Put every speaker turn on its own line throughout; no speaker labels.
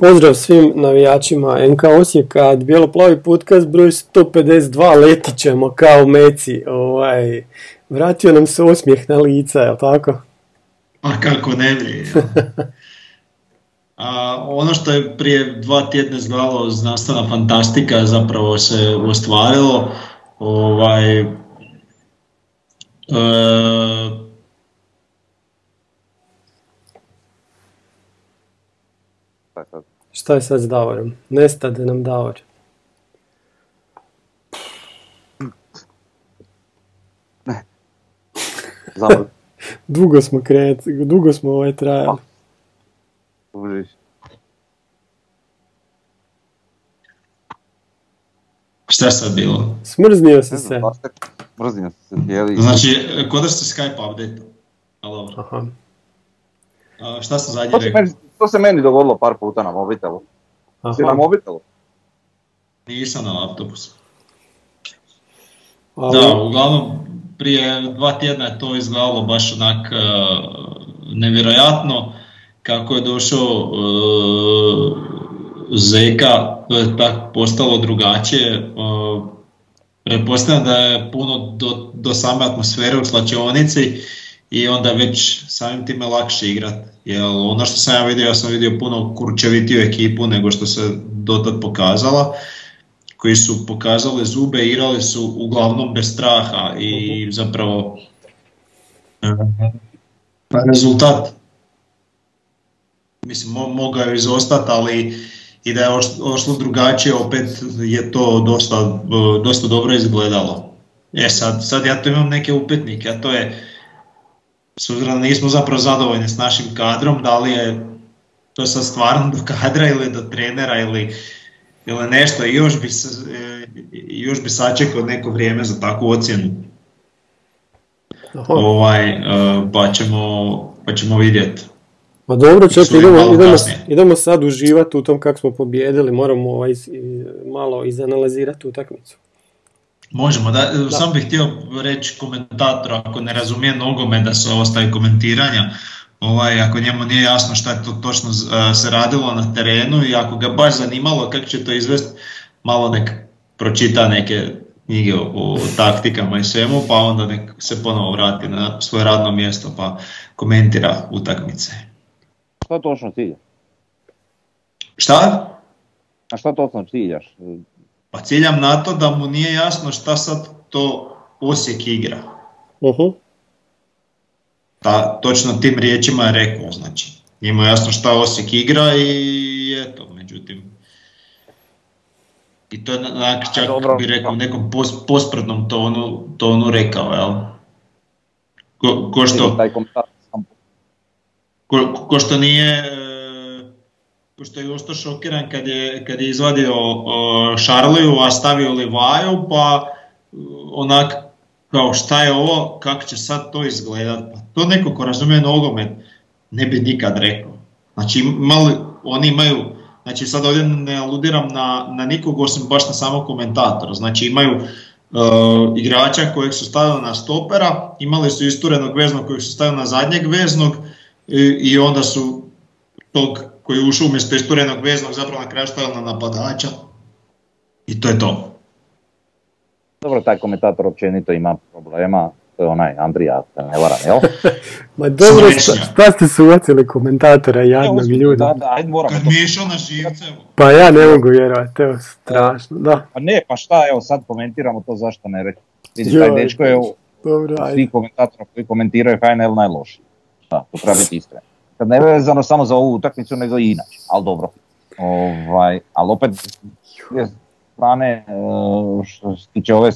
Pozdrav svim navijačima NK Osijeka, Bijeloplavi podcast broj 152, letit ćemo kao meci. Ovaj, vratio nam se osmijeh na lica, jel tako?
A kako ne bi. A, ono što je prije dva tjedna zvalo znanstvena fantastika zapravo se ostvarilo. Ovaj, e,
Šta je sad s Davorom? Nestade nam Davor.
Zavod.
Dugo smo kret, dugo smo ovaj trajali.
Šta je sad bilo?
Smrznio si
Ne
se.
mrzim se.
Znači, kod da ste Skype update. Ali dobro.
Aha.
A, šta sam
se,
rekao?
To se meni dogodilo par puta na mobitelu. Si na
Aha.
mobitelu?
Nisam na laptopu.
Ali,
Da, uglavnom prije dva tjedna je to izgledalo baš onak e, nevjerojatno kako je došao e, Zeka, to je tako postalo drugačije. Pretpostavljam da je puno do, do same atmosfere u slačionici i onda već samim time lakše igrat. Jer ono što sam ja vidio, ja sam vidio puno kurčevitiju ekipu nego što se dotad pokazala koji su pokazali zube, igrali su uglavnom bez straha i zapravo eh, rezultat mislim mo- mogao je izostati, ali i da je oš- ošlo drugačije, opet je to dosta, eh, dosta dobro izgledalo. E sad, sad ja tu imam neke upitnike, a to je s obzirom da nismo zapravo zadovoljni s našim kadrom, da li je to sad stvarno do kadra ili do trenera ili ili nešto i još bi, se, e, još bi sačekao neko vrijeme za takvu ocjenu.
aha.
Ovaj, e, pa, ćemo, pa ćemo vidjeti.
Ma dobro, čekaj, idemo, idemo, idemo sad uživati u tom kako smo pobijedili, moramo ovaj, malo izanalizirati utakmicu.
Možemo, da, sam bih htio reći komentatoru, ako ne razumije nogomet da se ostaje komentiranja, ovaj, ako njemu nije jasno šta je to točno e, se radilo na terenu i ako ga baš zanimalo kako će to izvesti, malo nek pročita neke knjige o, o taktikama i svemu, pa onda nek se ponovo vrati na svoje radno mjesto pa komentira utakmice.
Što točno ciljaš?
Šta?
A što točno ciljaš?
Pa ciljam na to da mu nije jasno šta sad to Osijek igra.
Uh
Ta, točno tim riječima je rekao, znači. Njemu je jasno šta Osijek igra i eto, međutim. I to je onak čak
dobro.
bi rekao u nekom pos, posprednom tonu, tonu rekao, jel? Ko, ko što, ko, ko što nije, e, ko što je ostao šokiran kad je, kad je izvadio o, Šarliju, a stavio Livaju, pa e, onak kao šta je ovo, kako će sad to izgledat, pa to neko ko razumije nogomet ne bi nikad rekao. Znači mali, oni imaju, znači sad ovdje ne aludiram na, na nikog osim baš na samog komentatora, znači imaju e, igrača kojeg su stavili na stopera, imali su isturenog veznog kojeg su stavili na zadnjeg veznog i, i onda su tog koji je ušao umjesto isturenog veznog zapravo na kraju na napadača i to je to.
Dobro, taj komentator općenito ima problema. To je onaj Andrija, se ne varam, jel?
Ma dobro, šta, šta ste se uvacili komentatora jadnog
Ozbiljno,
ljudi?
Da, da, ajde moramo
Kad
to.
mi je išao na živce, evo.
Pa ja ne mogu vjerovati, evo, strašno, da.
Pa ne, pa šta, evo sad komentiramo to, zašto ne reći. Vidi, taj dečko je u
Dobro, ajde.
svih komentatora koji komentiraju HNL najlošiji. Da, to treba biti iskreno. Kad ne vezano samo za ovu utakmicu, nego i inače, ali dobro. Ovaj, ali opet, s strane, e, što se tiče ove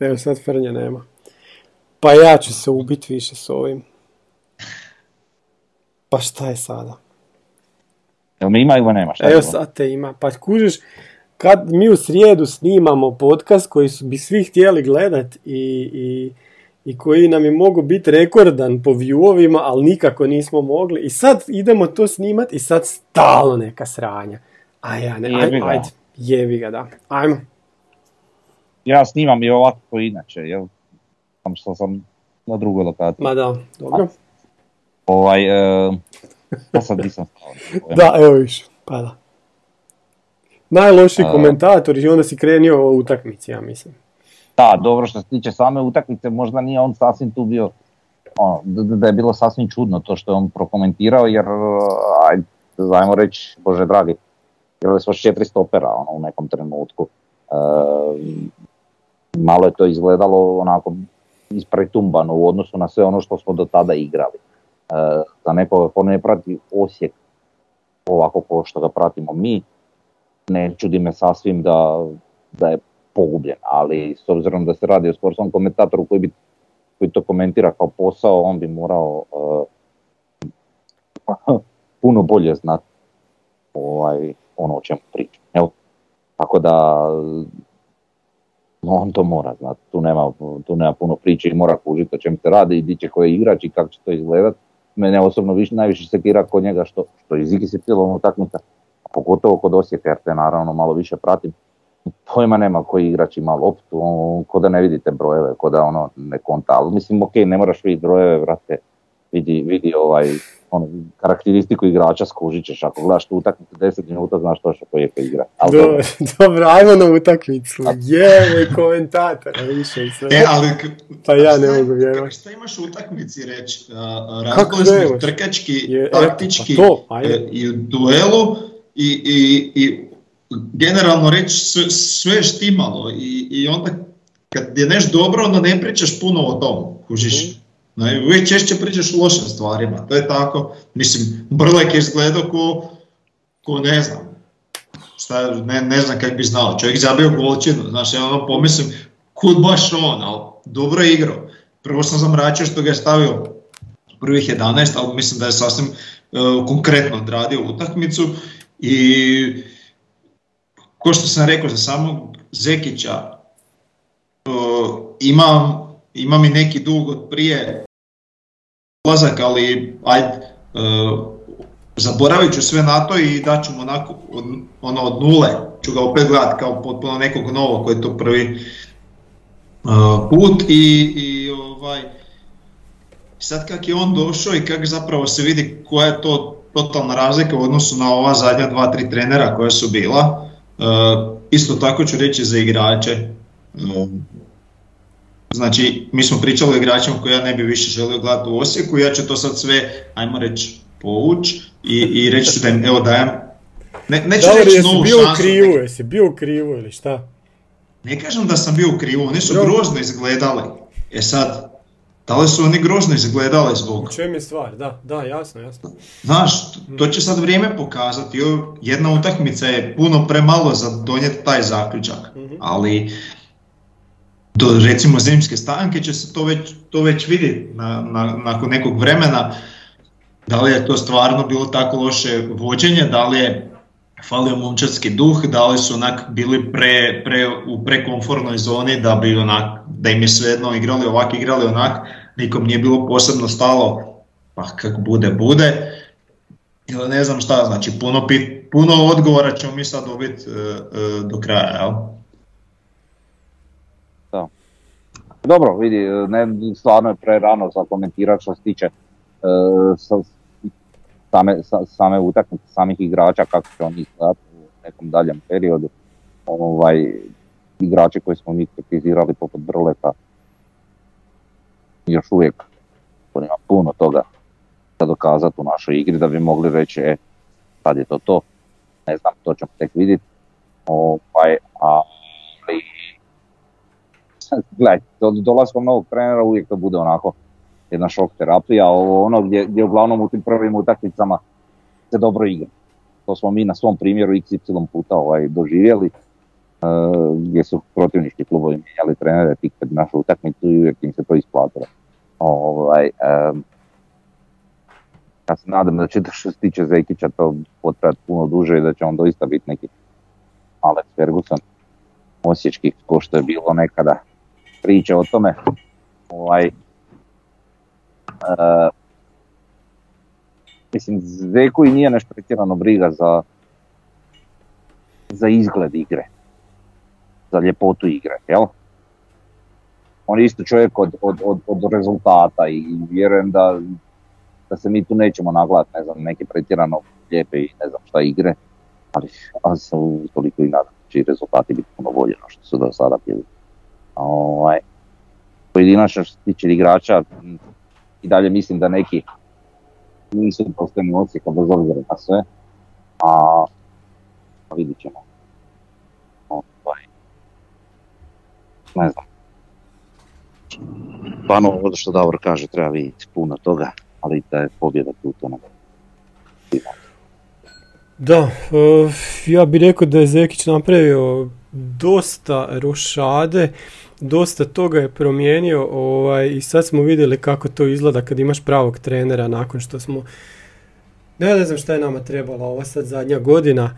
Evo sad Frnje nema. Pa ja ću se ubiti više s ovim. Pa šta je sada?
jel me ima ili nema? Šta
Evo sad te ima. Pa kužiš, kad mi u srijedu snimamo podcast koji su, bi svi htjeli gledat i, i, i koji nam je mogu biti rekordan po viewovima, ali nikako nismo mogli. I sad idemo to snimat i sad stalno neka sranja. A ja ne,
Jebi
aj,
ga.
ajde, jebi ga, da. Ajmo.
Ja snimam i ovako inače, jel? Samo što sam na drugoj lokaciji.
Ma da, dobro.
Ovaj, e, Ja sad nisam
Da, evo viš, pa da. Najlošiji komentator i onda si krenio o utakmici, ja mislim.
Da, dobro što se tiče same utakmice, možda nije on sasvim tu bio, ono, da, je bilo sasvim čudno to što je on prokomentirao, jer, aj, ajmo reći, bože dragi, jer smo četiri stopera ono, u nekom trenutku. E, malo je to izgledalo onako ispretumbano u odnosu na sve ono što smo do tada igrali. E, za nekoga ko ne prati Osijek ovako kao što ga pratimo mi, ne čudi me sasvim da, da je pogubljen, ali s obzirom da se radi o sportskom komentatoru koji, bi, koji to komentira kao posao, on bi morao uh, puno bolje znati ovaj, ono o čemu priča. Tako da on to mora znati, tu nema, tu nema puno priče i mora kužiti o čemu se radi i di će koji igrač i kako će to izgledat. Mene osobno više, najviše sekira kod njega što, što iz se pilom utakmica, pogotovo kod Osijeka jer te naravno malo više pratim. Pojma nema koji igrač ima loptu, on, ko da ne vidite brojeve, ko da ono ne konta, ali mislim ok, ne moraš vidjeti brojeve, vrate, vidi, vidi ovaj ono, karakteristiku igrača skužit ćeš, ako gledaš tu utakmicu 10 minuta znaš to što je igra.
Ali dobro, dobro, ajmo na utakmicu, je komentator, više sve.
E, ali,
pa ja ne mogu vjerovati.
Šta imaš u utakmici reći? Razgledno trkački, je, taktički pa to, e, i u duelu i, i, i generalno reći sve, štimalo i, i onda kad je nešto dobro onda ne pričaš puno o tom, kužiš. Mm ne, uvijek češće pričaš o lošim stvarima, to je tako. Mislim, Brlek je izgledao ko, ko ne znam, šta, ne, ne znam kako bi znao, čovjek zabio golčinu, znaš, ja ono pomislim, kud baš on, ali dobro je igrao. Prvo sam zamračio što ga je stavio prvih 11, ali mislim da je sasvim uh, konkretno odradio utakmicu i ko što sam rekao za samog Zekića, imam imam i neki dug od prije ulazak, ali ajde, zaboravit ću sve na to i daću mu onako od, ono od nule, ću ga opet gledat kao potpuno nekog novog koji je to prvi uh, put i, i ovaj, sad kak je on došao i kako zapravo se vidi koja je to totalna razlika u odnosu na ova zadnja dva, tri trenera koja su bila, isto tako ću reći za igrače. Znači, mi smo pričali o igračima koje ja ne bi više želio gledati u Osijeku, ja ću to sad sve, ajmo reći, povuć i, i reći ću da im, evo dajem, ne, neću
Dobar,
reći
novu bio šansu. Krivu, ne, jesi bio u krivu ili šta?
Ne kažem da sam bio u krivu, oni su grozno izgledali. E sad, da li su oni grozno izgledali zbog...
U čem je stvar, da, da, jasno, jasno.
Znaš, to će sad vrijeme pokazati, jedna utakmica je puno premalo za donijeti taj zaključak, mm ali do recimo zimske stanke će se to već, to već vidjeti na, na, nakon nekog vremena. Da li je to stvarno bilo tako loše vođenje, da li je falio momčarski duh, da li su onak bili pre, pre, u prekomfornoj zoni da bi onak, da im je svejedno igrali ovak, igrali onak, nikom nije bilo posebno stalo, pa kako bude, bude. Ili ne znam šta, znači puno, pit, puno odgovora ćemo mi sad dobiti uh, uh, do kraja, jel?
Dobro, vidi, ne, stvarno je pre rano za komentirati što se tiče uh, same, same utakmice, samih igrača, kako će oni izgledati u nekom daljem periodu. Ovaj, igrači koji smo mi kritizirali poput Brleta, još uvijek ima puno toga da dokazati u našoj igri da bi mogli reći, e, sad je to to, ne znam, to ćemo tek vidjeti. Ovaj, ali gledaj, do, dolaskom novog trenera uvijek to bude onako jedna šok terapija, ovo ono gdje, gdje uglavnom u tim prvim utakmicama se dobro igra. To smo mi na svom primjeru XY puta ovaj, doživjeli, uh, gdje su protivnički klubovi mijenjali trenere tik pred našu utakmicu i uvijek im se to isplatilo. Ovaj, um, ja se nadam da će to što se tiče Zekića to potrati puno duže i da će on doista biti neki Alex Ferguson osječki ko što je bilo nekada priče o tome. Ovaj, uh, mislim, Zeku i nije nešto pretjerano briga za, za izgled igre, za ljepotu igre, jel? On je isto čovjek od, od, od, od rezultata i vjerujem da, da se mi tu nećemo nagledati, ne znam, neke pretjerano lijepe i ne znam šta igre, ali, ali sam toliko i nadam će rezultati biti puno bolje no što su do sada bili. Ovaj, pojedinačno što se tiče igrača, i dalje mislim da neki nisu pošteni Osijeka bez obzira na sve, a vidit ćemo. Ovaj, ne znam. Stvarno, ovo što Davor kaže, treba vidjeti puno toga, ali da je pobjeda tu to ne
Da, e, ja bih rekao da je Zekić napravio dosta rošade, dosta toga je promijenio ovaj, i sad smo vidjeli kako to izgleda kad imaš pravog trenera nakon što smo ne, ne znam šta je nama trebala ova sad zadnja godina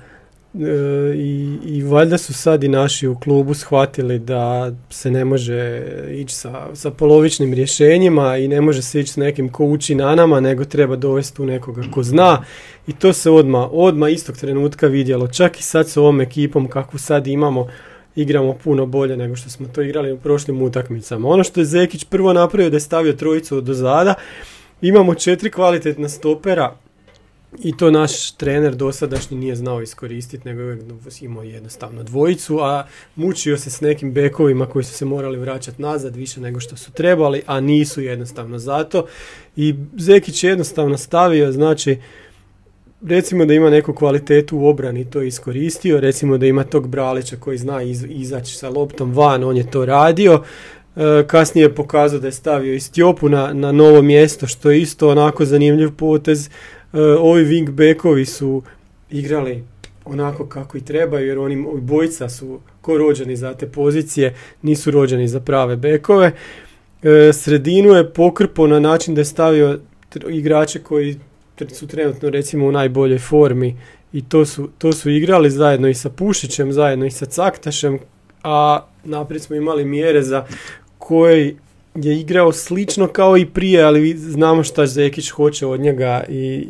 E, i, i valjda su sad i naši u klubu shvatili da se ne može ići sa, sa polovičnim rješenjima i ne može se ići s nekim ko uči na nama, nego treba dovesti u nekoga ko zna i to se odma, odma istog trenutka vidjelo. Čak i sad s ovom ekipom kakvu sad imamo, igramo puno bolje nego što smo to igrali u prošlim utakmicama. Ono što je Zekić prvo napravio da je stavio trojicu do zada, imamo četiri kvalitetna stopera, i to naš trener dosadašnji nije znao iskoristiti, nego je imao jednostavno dvojicu, a mučio se s nekim bekovima koji su se morali vraćati nazad više nego što su trebali, a nisu jednostavno zato. I Zekić je jednostavno stavio, znači, recimo da ima neku kvalitetu u obrani to iskoristio, recimo da ima tog Bralića koji zna izaći sa loptom van, on je to radio, e, kasnije je pokazao da je stavio i Stjopu na, na novo mjesto, što je isto onako zanimljiv potez, E, ovi wingbackovi su igrali onako kako i trebaju jer oni bojica su ko rođeni za te pozicije, nisu rođeni za prave bekove. E, sredinu je pokrpo na način da je stavio igrače koji su trenutno recimo u najboljoj formi i to su, to su igrali zajedno i sa Pušićem, zajedno i sa Caktašem, a naprijed smo imali mjere za koji je igrao slično kao i prije, ali znamo šta Zekić hoće od njega i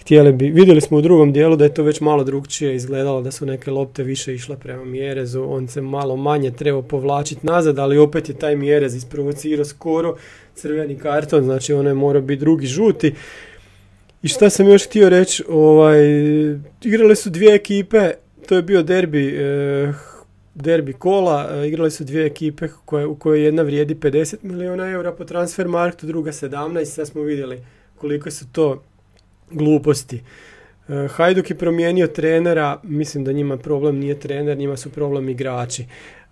htjeli bi, vidjeli smo u drugom dijelu da je to već malo drugčije izgledalo, da su neke lopte više išle prema Mjerezu, on se malo manje trebao povlačiti nazad, ali opet je taj Mjerez isprovocirao skoro crveni karton, znači ono je morao biti drugi žuti. I šta sam još htio reći, ovaj, igrale su dvije ekipe, to je bio derbi eh, derbi kola, e, igrali su dvije ekipe koje, u kojoj jedna vrijedi 50 milijuna eura po transfer marktu, druga 17, sad smo vidjeli koliko su to gluposti. E, Hajduk je promijenio trenera, mislim da njima problem nije trener, njima su problem igrači.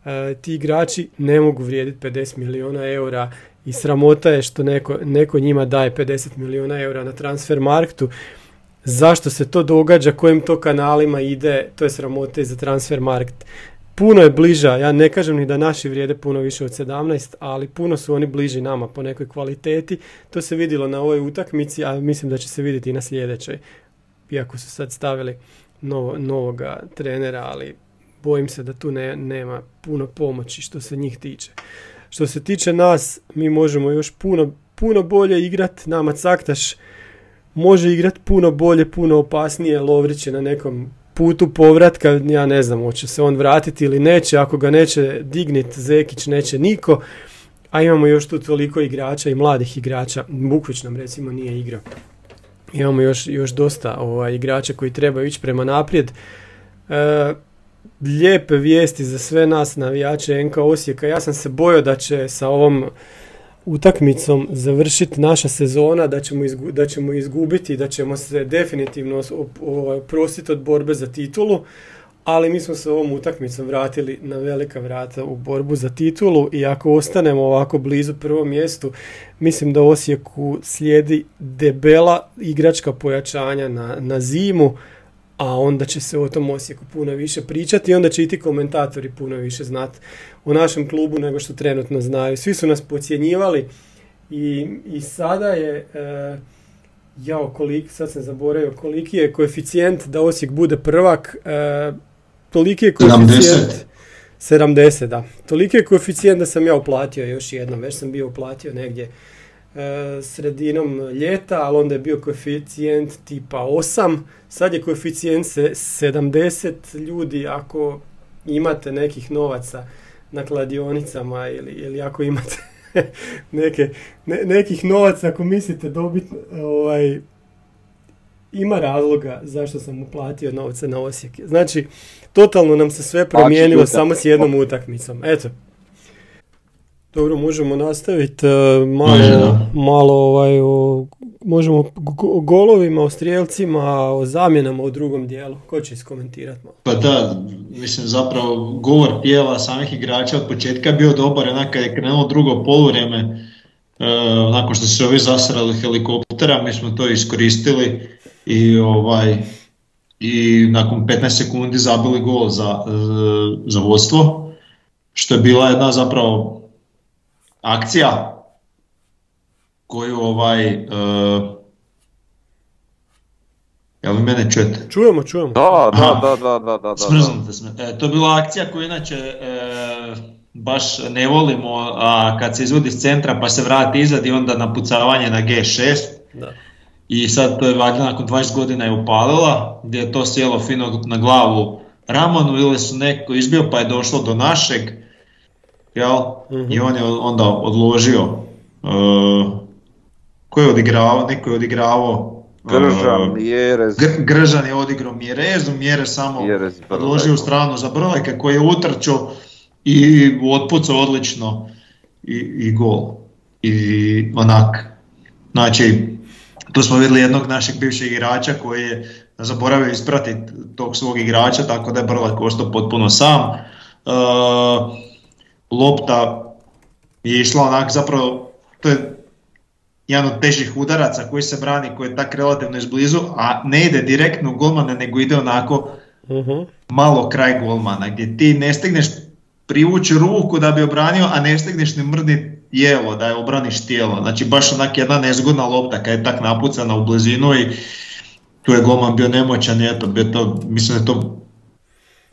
E, ti igrači ne mogu vrijediti 50 milijuna eura i sramota je što neko, neko njima daje 50 milijuna eura na transfer marktu. Zašto se to događa, kojim to kanalima ide, to je sramota i za transfer markt puno je bliža, ja ne kažem ni da naši vrijede puno više od 17, ali puno su oni bliži nama po nekoj kvaliteti. To se vidjelo na ovoj utakmici, a mislim da će se vidjeti i na sljedećoj. Iako su sad stavili novo, novoga trenera, ali bojim se da tu ne, nema puno pomoći što se njih tiče. Što se tiče nas, mi možemo još puno, puno bolje igrati. Nama Caktaš može igrati puno bolje, puno opasnije. Lovrić je na nekom putu povratka, ja ne znam, hoće se on vratiti ili neće, ako ga neće dignit Zekić, neće niko, a imamo još tu toliko igrača i mladih igrača, Bukvić nam recimo nije igrao. Imamo još, još dosta ovaj, igrača koji trebaju ići prema naprijed. E, lijepe vijesti za sve nas navijače NK Osijeka. Ja sam se bojao da će sa ovom utakmicom završiti naša sezona, da ćemo, izgu, da ćemo izgubiti, da ćemo se definitivno prostiti od borbe za titulu, ali mi smo se ovom utakmicom vratili na velika vrata u borbu za titulu i ako ostanemo ovako blizu prvom mjestu, mislim da Osijeku slijedi debela igračka pojačanja na, na zimu, a onda će se o tom Osijeku puno više pričati i onda će i ti komentatori puno više znati u našem klubu nego što trenutno znaju. Svi su nas pocijenjivali i, i sada je, e, jao, kolik, sad sam zaboravio, koliki je koeficijent da Osijek bude prvak, e, toliki je koeficijent... 70. 70, da. Toliki je koeficijent da sam ja uplatio još jednom, već sam bio uplatio negdje sredinom ljeta, ali onda je bio koeficijent tipa 8, sad je koeficijent 70 ljudi ako imate nekih novaca na kladionicama ili, ili ako imate neke, nekih novaca ako mislite dobiti, ovaj, ima razloga zašto sam uplatio novce na Osijek. Znači, totalno nam se sve promijenilo samo s jednom utakmicom. Eto. Dobro, možemo nastaviti e, malo, malo ovaj, o, možemo o golovima, o strijelcima, o zamjenama u drugom dijelu. Ko će iskomentirati malo?
Pa da, mislim zapravo govor pjeva samih igrača od početka bio dobar, onak kad je krenulo drugo poluvrijeme, e, nakon što su se ovi zasrali helikoptera, mi smo to iskoristili i ovaj i nakon 15 sekundi zabili gol za, za vodstvo, što je bila jedna zapravo akcija koju ovaj uh, Jel vi mene čujete?
Čujemo, čujemo.
Da, da, da, da, da,
Smrznute smo. E, to je bila akcija koju inače e, baš ne volimo, a kad se izvodi iz centra pa se vrati izad i onda napucavanje na G6. Da. I sad to je valjda nakon 20 godina je upalila, gdje je to sjelo fino na glavu Ramonu ili su neko izbio pa je došlo do našeg, jel? I mhm. on je onda odložio, uh, ko je odigravao, neko je odigravao
Gržan, Mjerez.
Gržan je odigrao Mjerezu, Mjerez samo odložio u stranu za Brlajka koji je utrčao i otpucao odlično i, i gol. I onak, znači tu smo vidjeli jednog našeg bivšeg igrača koji je zaboravio ispratiti tog svog igrača, tako da je Brlak ostao potpuno sam. Uh, lopta je išla onak zapravo, to je jedan od težih udaraca koji se brani, koji je tak relativno izblizu, a ne ide direktno u golmana, nego ide onako uh malo kraj golmana, gdje ti ne stigneš privući ruku da bi obranio, a ne stigneš ni mrdni jelo, da je obraniš tijelo. Znači baš onak jedna nezgodna lopta kad je tak napucana u blizinu i tu je golman bio nemoćan, eto, bio to, mislim da to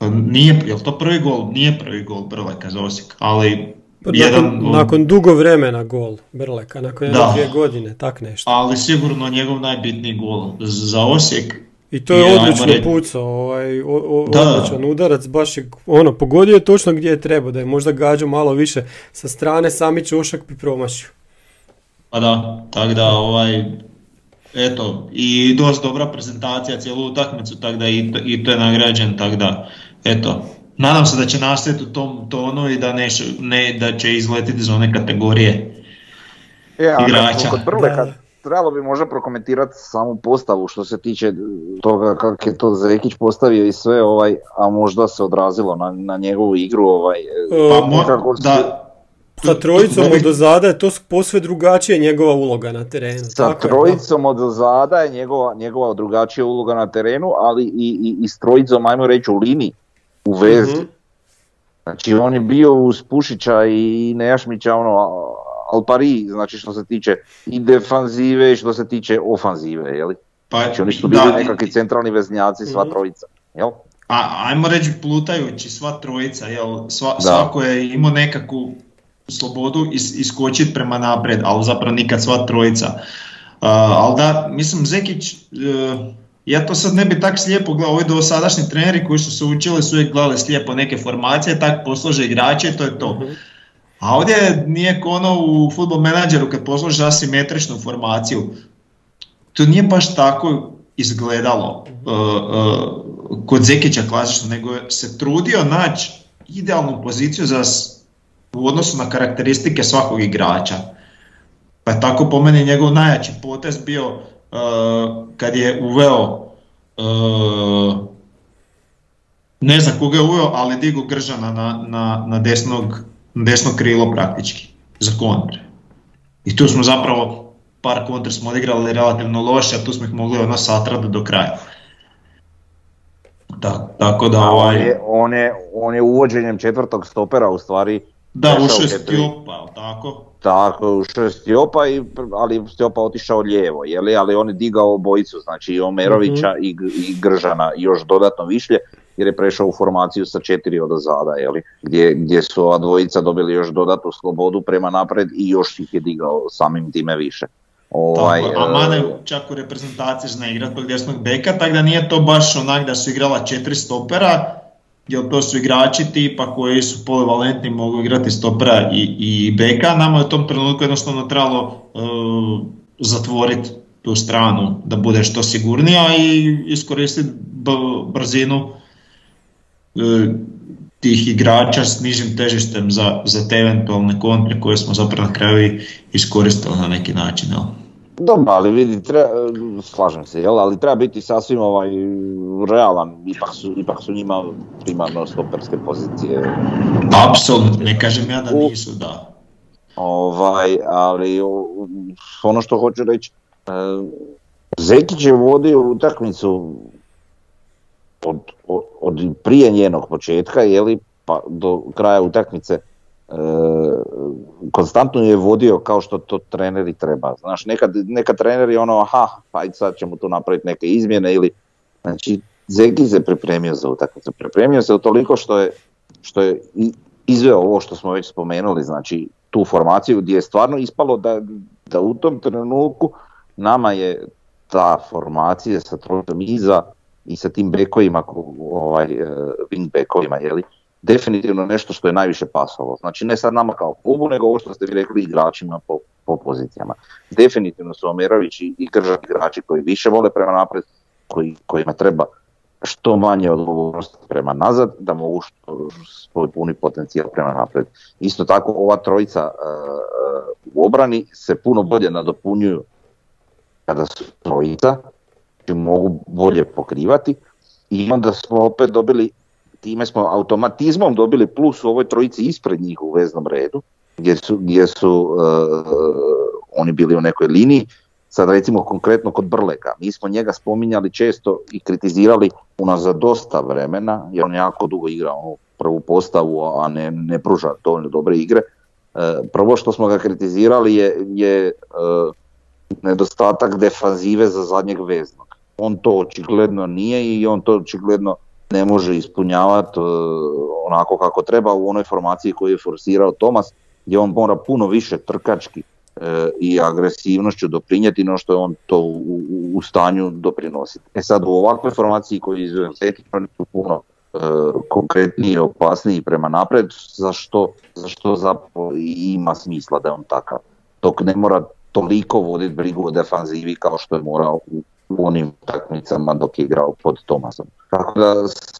nije, je to prvi gol? Nije prvi gol Brleka za Osijek, ali
pa jedan, nakon, dugo vremena gol Brleka, nakon jedne dvije godine, tak nešto.
Ali sigurno njegov najbitniji gol za Osijek.
I to je, odlično pucao, ovaj, odličan udarac, baš je ono, pogodio je točno gdje je trebao, da je možda gađao malo više sa strane, sami čošak bi promašio.
Pa da, tako da ovaj, eto, i dosta dobra prezentacija cijelu utakmicu, tako da i to, i to je nagrađen, tako da, eto, nadam se da će nastaviti u tom tonu i da, ne, ne da će izletiti iz one kategorije
e, igrača. Kod Brleka, trebalo bi možda prokomentirati samu postavu što se tiče toga kako je to Zekić postavio i sve, ovaj, a možda se odrazilo na, na njegovu igru. Ovaj,
pa mo- da,
sa trojicom od ozada je to posve drugačije njegova uloga na terenu.
Sa trojicom od ozada je njegova, njegova drugačija uloga na terenu, ali i, i, i s trojicom, ajmo reći, u liniji u vezi. mm Znači on je bio uz Pušića i Nejašmića ono al pari, znači što se tiče i defanzive i što se tiče ofanzive, jel? Pa, znači oni su bili nekakvi centralni veznjaci sva mhm. trojica, jel?
A, ajmo reći plutajući sva trojica, jel? Sva, svako je imao nekakvu slobodu is, iskočiti prema napred, ali zapravo nikad sva trojica. Uh, ali da, mislim, Zekić, uh, ja to sad ne bi tak slijepo gledao, ovi dosadašnji treneri koji su se učili su uvijek gledali slijepo neke formacije, tak poslože igrače to je to. Mhm. A ovdje nije ono u futbol menadžeru kad posložiš asimetričnu formaciju. To nije baš tako izgledalo uh, uh, kod Zekića klasično, nego se trudio naći idealnu poziciju za, u odnosu na karakteristike svakog igrača. Pa je tako po meni njegov najjači potez bio uh, kad je uveo uh, ne znam koga je uveo, ali digu Gržana na, na, na, desnog, desno krilo praktički za kontre. I tu smo zapravo par kontra smo odigrali relativno loše, a tu smo ih mogli ono satrati do kraja. Da, tako da ovaj...
On je, on, je, on je uvođenjem četvrtog stopera u stvari...
Da, ušao je Stiopa, tako?
Tako, ušao je Stiopa, i, ali Stiopa otišao lijevo, jeli? ali on je digao obojicu, znači i Omerovića mm i, i Gržana još dodatno višlje, jer je prešao u formaciju sa četiri od ozada, jeli? Gdje, gdje su ova dvojica dobili još dodatnu slobodu prema napred i još ih je digao samim time više.
Ovaj, tako, a Mane čak u reprezentaciji zna igrat desnog beka, tako da nije to baš onak da su igrala četiri stopera, jer to su igrači tipa koji su polivalentni, mogu igrati stopera i, i beka, nama je u tom trenutku jednostavno trebalo uh, zatvoriti tu stranu da bude što sigurnija i iskoristiti brzinu uh, tih igrača s nižim težištem za, za te eventualne kontre koje smo zapravo na kraju iskoristili na neki način. Jel?
Dobro, ali vidi, treba, slažem se, jel? ali treba biti sasvim ovaj, realan, ipak su, ipak su njima primarno stoperske pozicije.
Apsolutno, ne kažem ja da nisu, da.
Ovaj, ali ono što hoću reći, e, Zekić je vodio utakmicu od, od, od prije njenog početka, jeli, pa do kraja utakmice, konstantno je vodio kao što to treneri treba. Znaš, nekad, nekad treneri ono, aha, pa sad ćemo tu napraviti neke izmjene ili, znači, Zeki se pripremio za utakmicu. Pripremio se toliko što je, što je izveo ovo što smo već spomenuli, znači tu formaciju gdje je stvarno ispalo da, da u tom trenutku nama je ta formacija sa trojom iza i sa tim bekovima, ovaj, e, wing bekovima, jeli, definitivno nešto što je najviše pasalo. Znači ne sad nama kao klubu, nego ovo što ste vi rekli igračima po, po pozicijama. Definitivno su Omerović i, i igrači koji više vole prema napred, koji, kojima treba što manje odgovornosti prema nazad, da mogu što, svoj puni potencijal prema napred. Isto tako ova trojica e, u obrani se puno bolje nadopunjuju kada su trojica, znači mogu bolje pokrivati i onda smo opet dobili time smo automatizmom dobili plus u ovoj trojici ispred njih u veznom redu, gdje su, gdje su uh, oni bili u nekoj liniji. Sad recimo konkretno kod Brlega, mi smo njega spominjali često i kritizirali za dosta vremena, jer on jako dugo igra onu prvu postavu, a ne, ne pruža dovoljno dobre igre. Uh, prvo što smo ga kritizirali je, je uh, nedostatak defanzive za zadnjeg veznog. On to očigledno nije i on to očigledno ne može ispunjavati e, onako kako treba u onoj formaciji koju je forsirao Tomas, gdje on mora puno više trkački e, i agresivnošću doprinijeti no što je on to u, stanju doprinositi. E sad u ovakvoj formaciji koju izvejem oni su puno e, konkretniji i opasniji prema napred, zašto, zašto zapravo ima smisla da je on takav. Dok ne mora toliko voditi brigu o defanzivi kao što je morao u onim takmicama dok je igrao pod Tomasom. Tako da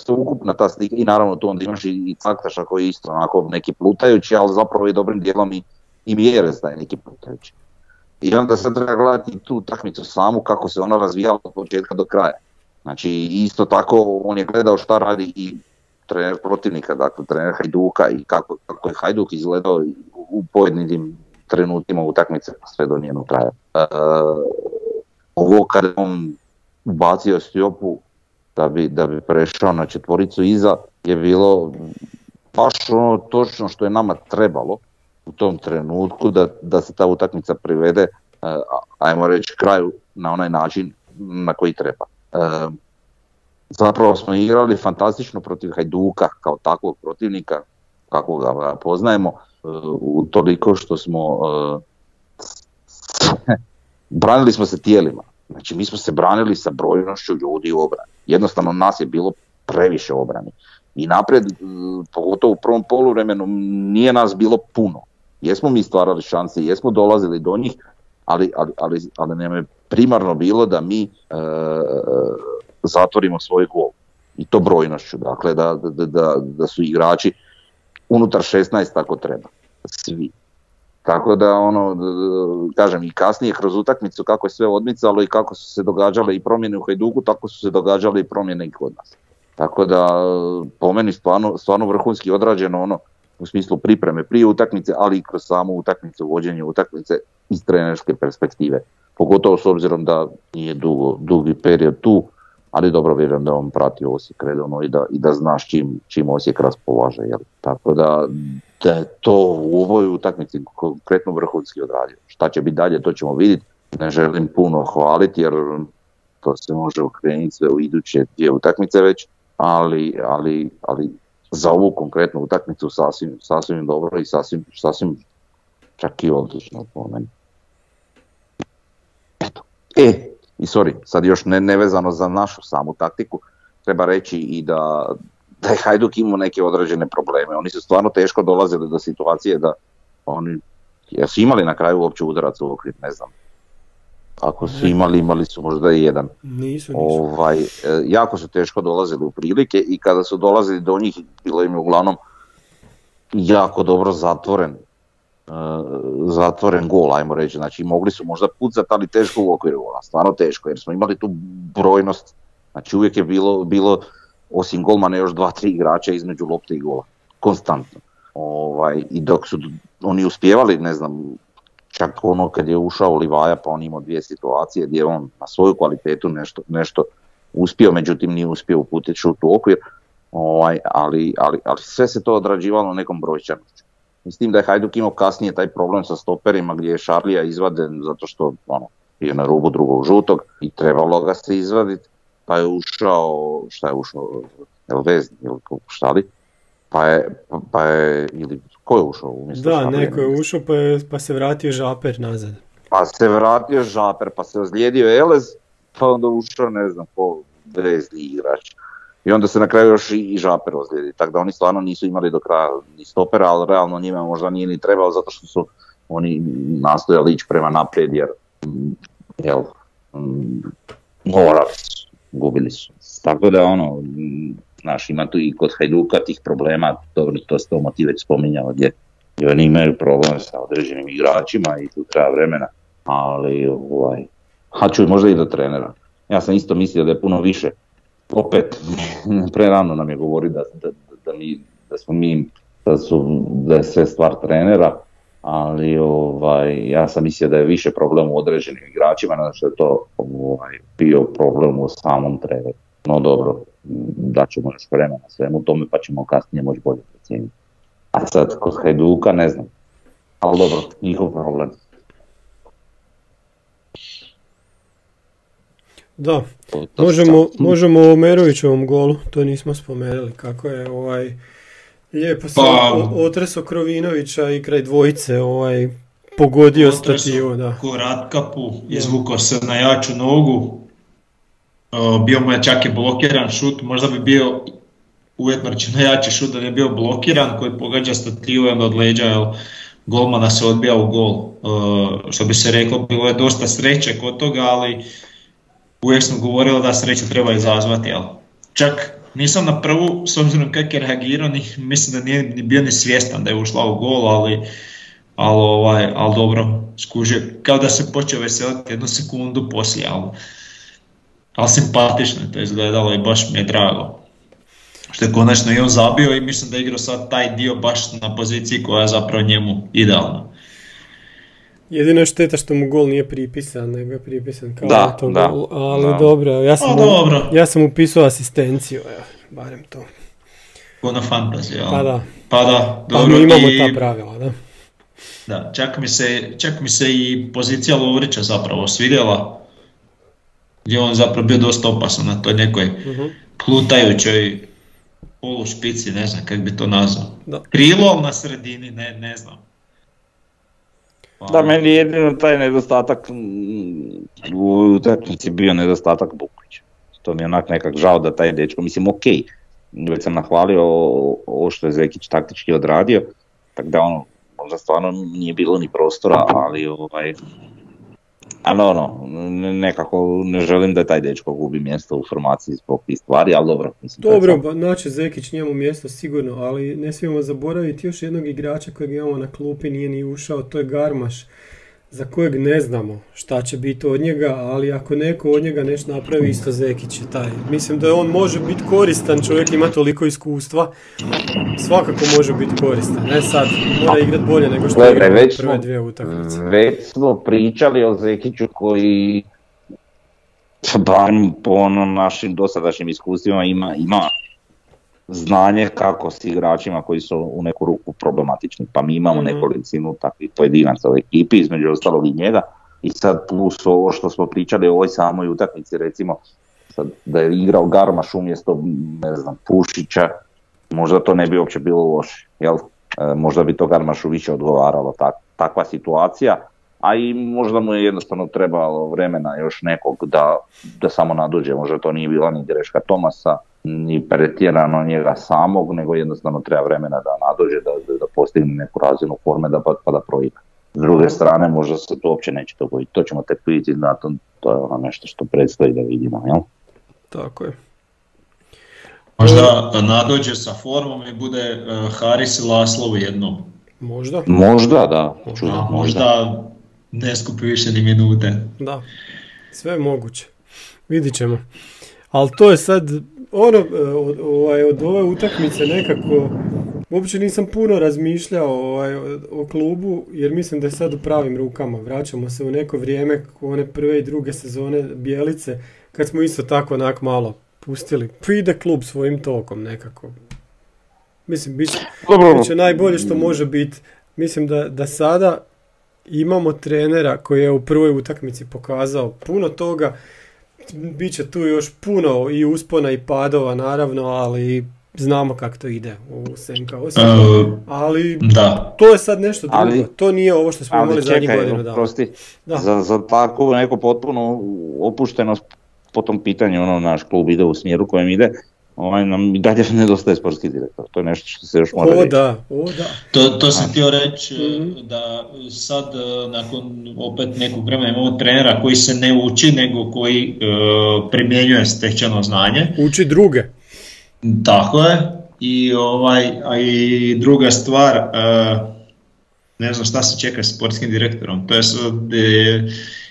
ukupna ta slika, i naravno tu onda imaš i Caktaša koji je isto onako neki plutajući, ali zapravo je dobrim dijelom i, i Mjerez da je neki plutajući. I onda sad treba gledati tu takmicu samu kako se ona razvijala od početka do kraja. Znači isto tako on je gledao šta radi i trener protivnika, dakle trener Hajduka i kako, kako je Hajduk izgledao u pojedinim trenutima utakmice pa sve do njenog kraja. E, ovo kad on ubacio Stjopu da bi, da bi prešao na četvoricu iza je bilo baš ono točno što je nama trebalo u tom trenutku da, da se ta utakmica privede, eh, ajmo reći, kraju na onaj način na koji treba. Eh, zapravo smo igrali fantastično protiv Hajduka kao takvog protivnika, kako ga poznajemo, eh, u toliko što smo branili smo se tijelima. Znači mi smo se branili sa brojnošću ljudi u obrani. Jednostavno nas je bilo previše obrani. I napred, pogotovo u prvom poluvremenu, nije nas bilo puno. Jesmo mi stvarali šanse, jesmo dolazili do njih, ali, ali, ali, ali nam je primarno bilo da mi e, zatvorimo svoj gol. I to brojnošću, dakle da, da, da, da su igrači unutar 16 tako treba. Svi. Tako da ono, kažem i kasnije kroz utakmicu kako je sve odmicalo i kako su se događale i promjene u Hajduku, tako su se događale i promjene i kod nas. Tako da po meni stvarno, stvarno vrhunski odrađeno ono u smislu pripreme prije utakmice, ali i kroz samu utakmicu, vođenje utakmice iz trenerske perspektive. Pogotovo s obzirom da nije dugo, dugi period tu, ali dobro vjerujem da on prati Osijek redovno i da, i da znaš čim, čim Osijek raspolaže. Jel? Tako da da je to u ovoj utakmici konkretno vrhunski odradio. Šta će biti dalje, to ćemo vidjeti. Ne želim puno hvaliti jer to se može okrenuti sve u iduće dvije utakmice već, ali, ali, ali za ovu konkretnu utakmicu sasvim, sasvim dobro i sasvim, sasvim čak i odlično po meni. Eto. E, i sorry, sad još ne, nevezano za našu samu taktiku, treba reći i da da je Hajduk imao neke određene probleme. Oni su stvarno teško dolazili do situacije da oni, jesu imali na kraju uopće udarac u okvir, ne znam. Ako su imali, imali su možda i jedan.
Nisu, nisu.
Ovaj, e, jako su teško dolazili u prilike i kada su dolazili do njih, bilo im je uglavnom jako dobro zatvoren e, zatvoren gol, ajmo reći, znači mogli su možda pucati, ali teško u okviru gola, stvarno teško, jer smo imali tu brojnost, znači uvijek je bilo, bilo osim golmana još dva, tri igrača između lopte i gola, konstantno. Ovaj, I dok su oni uspjevali, ne znam, čak ono kad je ušao Livaja pa on imao dvije situacije gdje on na svoju kvalitetu nešto, nešto uspio, međutim nije uspio uputiti šut u okvir, ovaj, ali, ali, ali sve se to odrađivalo nekom brojčanošću. Mislim da je Hajduk imao kasnije taj problem sa stoperima gdje je Šarlija izvaden zato što ono, je na rubu drugog žutog i trebalo ga se izvaditi, pa je ušao, šta je ušao, Elvez ili šta li, pa je, pa je, ili ko je ušao umjesto
Da, neko je ušao pa, je, pa se vratio žaper nazad.
Pa se vratio Žaper, pa se ozlijedio Elez, pa onda ušao ne znam ko vezni igrač. I onda se na kraju još i, i Žaper ozlijedi, tako da oni stvarno nisu imali do kraja ni stopera, ali realno njima možda nije ni trebao zato što su oni nastojali ići prema naprijed jer jel, su, gubili su. Tako da ono, znaš, ima tu i kod Hajduka tih problema, dobro, to ste motiv već spominjao, gdje, gdje oni imaju problem sa određenim igračima i tu treba vremena, ali ovaj, a čuj, možda i do trenera. Ja sam isto mislio da je puno više, opet, prerano nam je govori da, da, da, mi, da smo mi, da, su, da je sve stvar trenera, ali ovaj, ja sam mislio da je više problem u određenim igračima, nego što je to ovaj, bio problem u samom treneru. No dobro, dat ćemo još vremena svemu tome pa ćemo kasnije moći bolje procijeniti. A sad kod Hajduka ne znam, ali dobro, njihov problem.
Da, možemo, možemo o Merovićevom golu, to nismo spomenuli, kako je ovaj lijepo se
Pa-
otreso Krovinovića i kraj dvojice ovaj pogodio stativu, da.
Ko Ratkapu, izvukao se na jaču nogu, bio mu je čak i blokiran šut, možda bi bio uvjetno rečeno jači šut da je bio blokiran koji pogađa stativu i onda od leđa jel, golmana se odbija u gol. Što bi se reklo, bilo je dosta sreće kod toga, ali uvijek smo govorili da sreću treba izazvati. Jel. Čak nisam na prvu, s obzirom kako je reagirao, ni, mislim da nije ni bio ni svjestan da je ušla u gol, ali ali, ovaj, ali dobro, skužio, kao da se počeo veseliti jednu sekundu poslije, ali, ali simpatično je to izgledalo i baš mi je drago. Što je konačno i on zabio i mislim da je igrao sad taj dio baš na poziciji koja je zapravo njemu idealna.
Jedino je šteta što mu gol nije pripisan, nego je pripisan kao
Da,
to
da,
gol, ali
da.
dobro, ja sam, mu,
dobro.
ja sam upisao asistenciju, evo, barem to.
Ko na jel?
Pa da,
Pa da,
pa
dobro.
mi imamo
i-
ta pravila, da.
Da, čak mi, se, čak mi se i pozicija Lovrića zapravo svidjela, gdje je on zapravo bio dosta opasan na toj nekoj
Mhm.
plutajućoj polušpici, ne znam kako bi to nazvao.
Da.
Krilo na sredini, ne, ne znam.
Da, meni je jedino taj nedostatak mm, u utakmici bio nedostatak Bukvića. To mi je onak nekak žao da taj dečko, mislim ok, već sam nahvalio ovo što je Zekić taktički odradio, tako da ono, možda stvarno nije bilo ni prostora, ali ovaj, ali ono, ne- nekako ne želim da taj dečko gubi mjesto u formaciji zbog tih stvari, ali dobro. Mislim,
Dobro, ba, naće Zekić njemu mjesto sigurno, ali ne smijemo zaboraviti još jednog igrača kojeg imamo na klupi, nije ni ušao, to je Garmaš, za kojeg ne znamo šta će biti od njega, ali ako neko od njega nešto napravi, isto Zekić je taj. Mislim da on može biti koristan, čovjek ima toliko iskustva, svakako može biti koristan. Ne sad, mora igrat bolje nego što je
već
prve dvije utakmice.
Već smo pričali o Zekiću koji barem po onom našim dosadašnjim iskustvima ima, ima znanje kako s igračima koji su u neku ruku problematični. Pa mi imamo
Mhm.
nekolicinu takvih pojedinaca u ekipi, između ostalog i njega. I sad plus ovo što smo pričali o ovoj samoj utakmici, recimo sad da je igrao Garmaš umjesto ne znam, Pušića, možda to ne bi uopće bilo loše. Jel? E, možda bi to Garmašu više odgovaralo tak, takva situacija, a i možda mu je jednostavno trebalo vremena još nekog da, da samo naduđe, možda to nije bila ni greška Tomasa, ni pretjerano njega samog, nego jednostavno treba vremena da nadođe, da, da postigne neku razinu forme da pa, pa da proigra. S druge strane, možda se to uopće neće dogoditi. To ćemo tek vidjeti, to, to je ono nešto što predstoji da vidimo, jel?
Tako je.
Možda nadođe sa formom i bude uh, Haris i Laslo u jednom.
Možda.
Možda, da. Čuda,
A,
možda.
možda ne skupi više ni minute.
Da, sve je moguće. Vidit ćemo. Ali to je sad, ono, e, od, ovaj, od ove utakmice nekako, uopće nisam puno razmišljao ovaj, o, o klubu, jer mislim da je sad u pravim rukama. Vraćamo se u neko vrijeme, one prve i druge sezone Bijelice, kad smo isto tako onak malo pustili. Ide klub svojim tokom nekako. Mislim, bit će,
Dobro.
bit će najbolje što može biti. Mislim da, da sada imamo trenera koji je u prvoj utakmici pokazao puno toga. Biće tu još puno i uspona i padova naravno, ali znamo kako to ide u Senka Osijek.
E,
Ali
da,
to je sad nešto drugo.
Ali-
to nije ovo što smo imali
Ali
zadnjih godinu dana.
prosti,
Da.
za, za takvu neku potpunu opuštenost po tom pitanju, ono, naš klub ide u smjeru kojem ide, ovaj, nam i dalje nedostaje sportski direktor. To je nešto što se još mora
O
reći.
da, o da.
to, to sam htio reći
Mhm.
da sad e, nakon opet nekog vremena imamo trenera koji se ne uči nego koji e, primjenjuje stečeno znanje.
Uči druge.
Tako je. I, ovaj, a i druga stvar, e, ne znam šta se čeka s sportskim direktorom. To je, sad, e,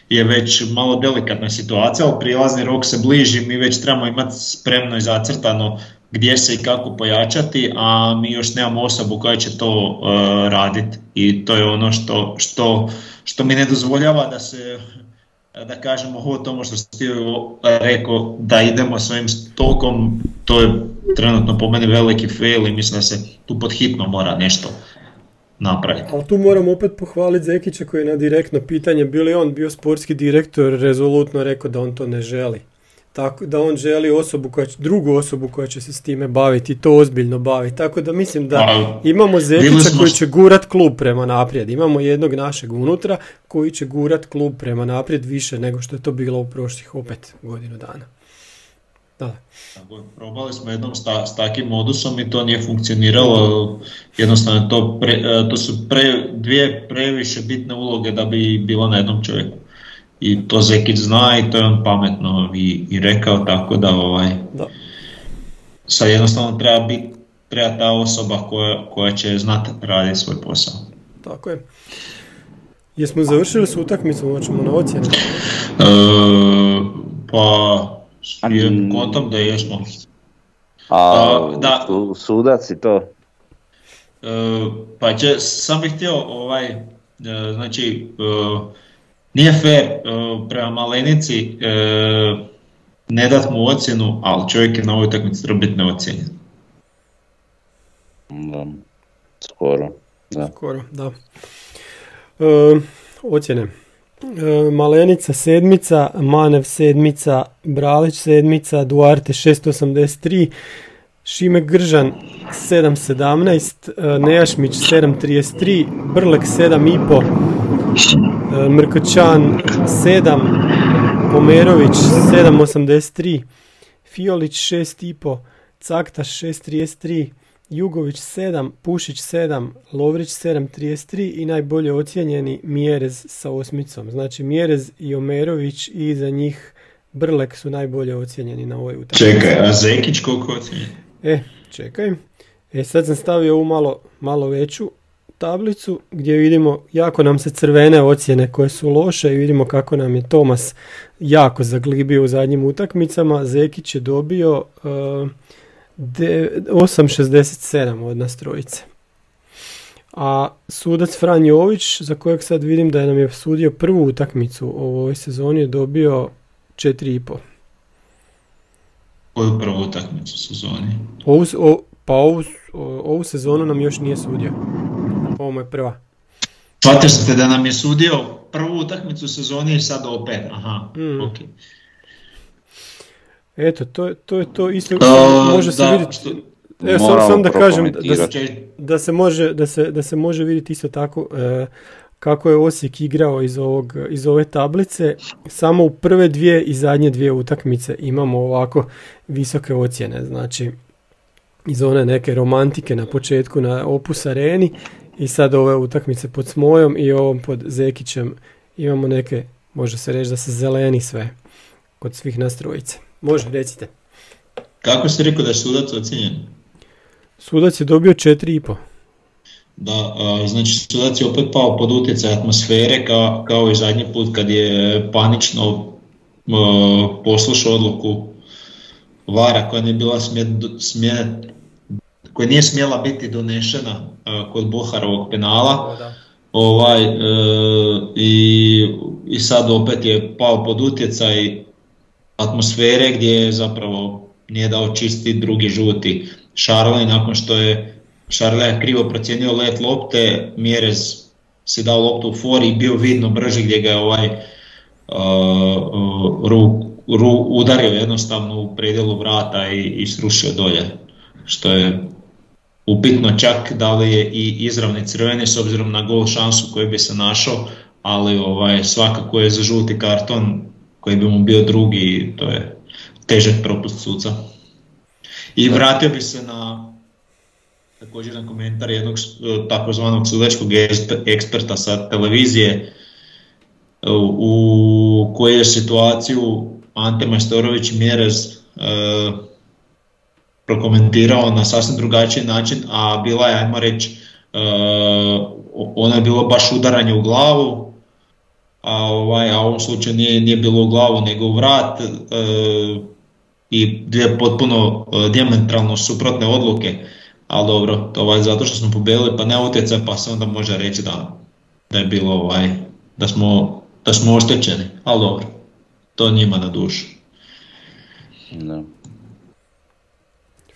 je već malo delikatna situacija, ali prilazni rok se bliži, mi već trebamo imati spremno i zacrtano gdje se i kako pojačati, a mi još nemamo osobu koja će to e, raditi. I to je ono što, što, što mi ne dozvoljava da se da kažemo ovo tomu što si ti rekao da idemo svojim tokom, to je trenutno po meni veliki fail i mislim da se tu pod hitno mora nešto napraviti.
Ali tu moram opet pohvaliti Zekića koji je na direktno pitanje bi li on bio sportski direktor rezolutno rekao da on to ne želi. Tako da on želi osobu koja će, drugu osobu koja će se s time baviti i to ozbiljno baviti. Tako da mislim da imamo Zekića koji će gurat klub prema naprijed. Imamo jednog našeg unutra koji će gurat klub prema naprijed više nego što je to bilo u prošlih opet godinu dana. Da,
Probali smo jednom s, ta- s takvim modusom i to nije funkcioniralo. Jednostavno to, pre, e, to su pre, dvije previše bitne uloge da bi bilo na jednom čovjeku. I to Zekić zna i to je on pametno i, i rekao tako da ovaj,
da.
sad jednostavno treba biti treba ta osoba koja, koja će znati raditi svoj posao.
Tako je. Jesmo završili s utakmicom, hoćemo na ocjene.
E, pa s
A
jednim
n-
kontom da jesmo.
A,
A, da.
su- sudac i to.
E, pa će, sam bih htio ovaj, e, znači, e, nije fair prema Malenici ne dat mu ocjenu, ali čovjek je na ovoj utakmici treba biti neocijenjen.
Da, skoro. Da.
Skoro, da. E, ocjene. E, Malenica sedmica, Manev sedmica, Bralić sedmica, Duarte 683, Šime Gržan 7.17, e, Nejašmić 7.33, Brlek 7.5, e, Mrkočan 7, Pomerović 7.83, Fiolić 6.5, Caktaš 6.33, Jugović 7, Pušić 7, Lovrić 7.33 i najbolje ocijenjeni Mjerez sa osmicom. Znači Mjerez i Omerović i za njih Brlek su najbolje ocijenjeni na ovoj utakmici.
Čekaj, a Zekić koliko je ocijenjen?
E, čekaj. E, sad sam stavio ovu malo, malo veću tablicu gdje vidimo jako nam se crvene ocjene koje su loše i vidimo kako nam je Tomas jako zaglibio u zadnjim utakmicama. Zekić je dobio uh, 8.67 od nas trojice. A sudac Fran Jović, za kojeg sad vidim da nam je sudio prvu utakmicu u ovoj sezoni, je dobio 4,5.
Koju prvu utakmicu sezoni?
Ovu, o, pa ovu, ovu sezonu nam još nije sudio. Ovo mu je prva.
Shvatio ste da nam je sudio prvu utakmicu sezoni i sad opet, aha,
Mm.
ok.
Eto, to, je- to je to isto
A,
može se
da,
vidjeti.
što-
Evo, sam, sam da kažem da, da, se- da se može, da se, da se može vidjeti isto tako e, kako je Osijek igrao iz, ovog, iz ove tablice. Samo u prve dvije i zadnje dvije utakmice imamo ovako visoke ocjene. Znači, iz one neke romantike na početku na Opus Areni i sad ove utakmice pod Smojom i ovom pod Zekićem imamo neke, može se reći da se zeleni sve kod svih nas trojice. Može, recite.
Kako ste rekao da je sudac ocjenjen?
Sudac je dobio 4,5.
Da, znači sudac je opet pao pod utjecaj atmosfere kao, kao i zadnji put kad je panično poslušao odluku Vara koja nije bila smje, koja nije smjela biti donešena kod Boharovog penala. Ovaj, e, i, I sad opet je pao pod utjecaj atmosfere gdje je zapravo nije dao čisti drugi žuti. Šarli nakon što je Šarle krivo procijenio let lopte, Mjerez si dao loptu u for i bio vidno brži gdje ga je ovaj uh, ru, ru, udario jednostavno u predjelu vrata i, i srušio dolje. Što je upitno čak da li je i izravni crveni s obzirom na gol šansu koji bi se našao, ali ovaj, svakako je za žuti karton koji bi mu bio drugi, to je težak propust suca. I vratio bi se na također na komentar jednog takozvanog sudačkog eksperta sa televizije u kojoj je situaciju Ante Majstorović Mjerez e, prokomentirao na sasvim drugačiji način, a bila je, ajmo reći, e, ono je bilo baš udaranje u glavu, a, ovaj, a u ovom slučaju nije, nije bilo u glavu nego u vrat e, i dvije potpuno e, diametralno suprotne odluke, ali dobro, to ovaj, zato što smo pobedili pa ne utjecaj pa se onda može reći da, da je bilo ovaj, da smo, da smo oštećeni, ali dobro, to njima na dušu.
No.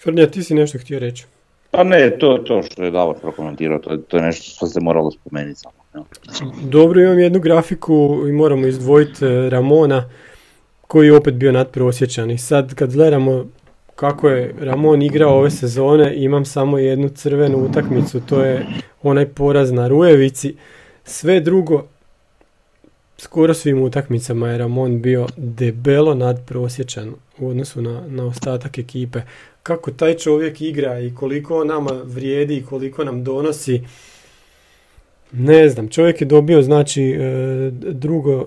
Frnja, ti si nešto htio reći?
Pa ne, to to što je Davor prokomentirao, to, to je nešto što se moralo spomenuti samo.
Dobro, imam jednu grafiku i moramo izdvojiti e, Ramona koji je opet bio nadprosječan i sad kad gledamo kako je Ramon igrao ove sezone, imam samo jednu crvenu utakmicu, to je onaj poraz na Rujevici. Sve drugo, skoro svim utakmicama je Ramon bio debelo nadprosječan u odnosu na, na ostatak ekipe. Kako taj čovjek igra i koliko nama vrijedi i koliko nam donosi, ne znam, čovjek je dobio znači e, drugo,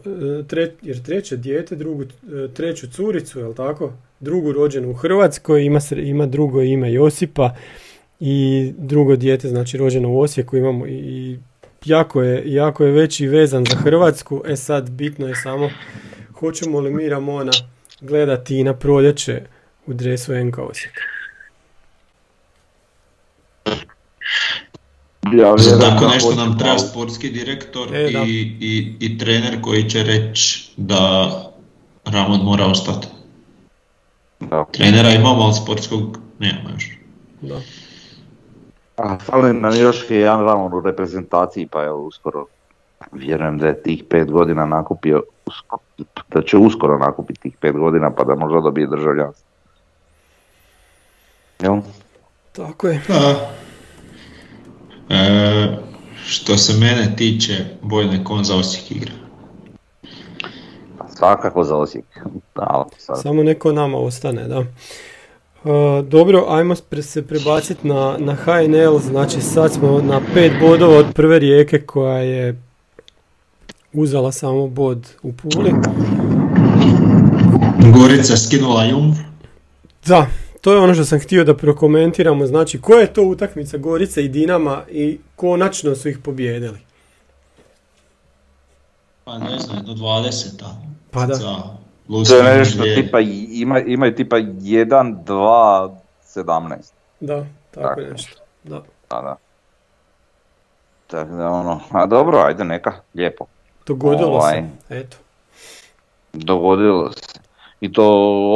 e, jer treće dijete, drugu, e, treću curicu, jel tako? Drugu rođenu u Hrvatskoj, ima, ima drugo ime Josipa i drugo dijete, znači rođeno u Osijeku imamo i jako je, jako je veći vezan za Hrvatsku. E sad, bitno je samo hoćemo li mi Ramona gledati i na proljeće u dresu NK Osijeka.
Ja Za tako nešto nam treba sportski direktor e, i, i, i, trener koji će reći da Ramon mora ostati. Da. Trenera imamo, ali sportskog nema još. Da.
A fali nam još jedan Ramon u reprezentaciji, pa evo uskoro vjerujem da je tih pet godina nakupio, da će uskoro nakupiti tih pet godina pa da možda dobije državljanstvo. Jel?
Tako je.
Da. E, što se mene tiče, Bojne Kon za Osijek igra.
Pa svakako za Osijek.
Da, Samo neko nama ostane, da. E, dobro, ajmo se prebaciti na, na HNL, znači sad smo na pet bodova od prve rijeke koja je uzela samo bod u Puli.
Gorica skinula Jum.
Da, to je ono što sam htio da prokomentiramo. Znači, koja je to utakmica Gorice i Dinama i konačno su ih pobijedili?
Pa ne znam, do 20.
Pa da.
to je nešto tipa, ima, imaju tipa 1, 2, 17.
Da, tako, tako. nešto. Da.
Da, da. Tako da ono, a dobro, ajde neka, lijepo.
Dogodilo ovaj, se, eto.
Dogodilo se. I to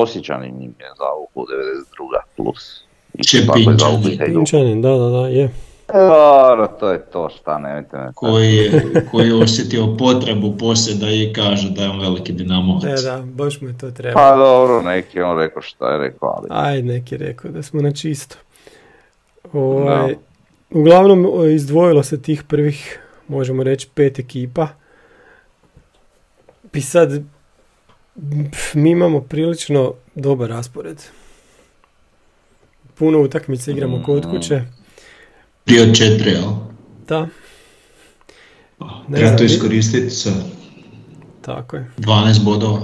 osjećani im je za ovu 92. plus.
Čepinčanin.
da, da, da, je.
Dobro, to je to šta, nemojte me.
Koji je, koji je osjetio potrebu poslije da i kaže da je on veliki dinamovac.
E da, baš mu je to treba.
Pa dobro, neki on rekao šta je rekao, ali...
Aj, neki je rekao da smo na čisto. Ovaj, uglavnom izdvojilo se tih prvih možemo reći pet ekipa. I sad mi imamo prilično dobar raspored. Puno utakmice igramo kod kuće.
Prije od četiri, jel?
Da.
Ne Treba to iskoristiti sa
Tako je.
12 bodova.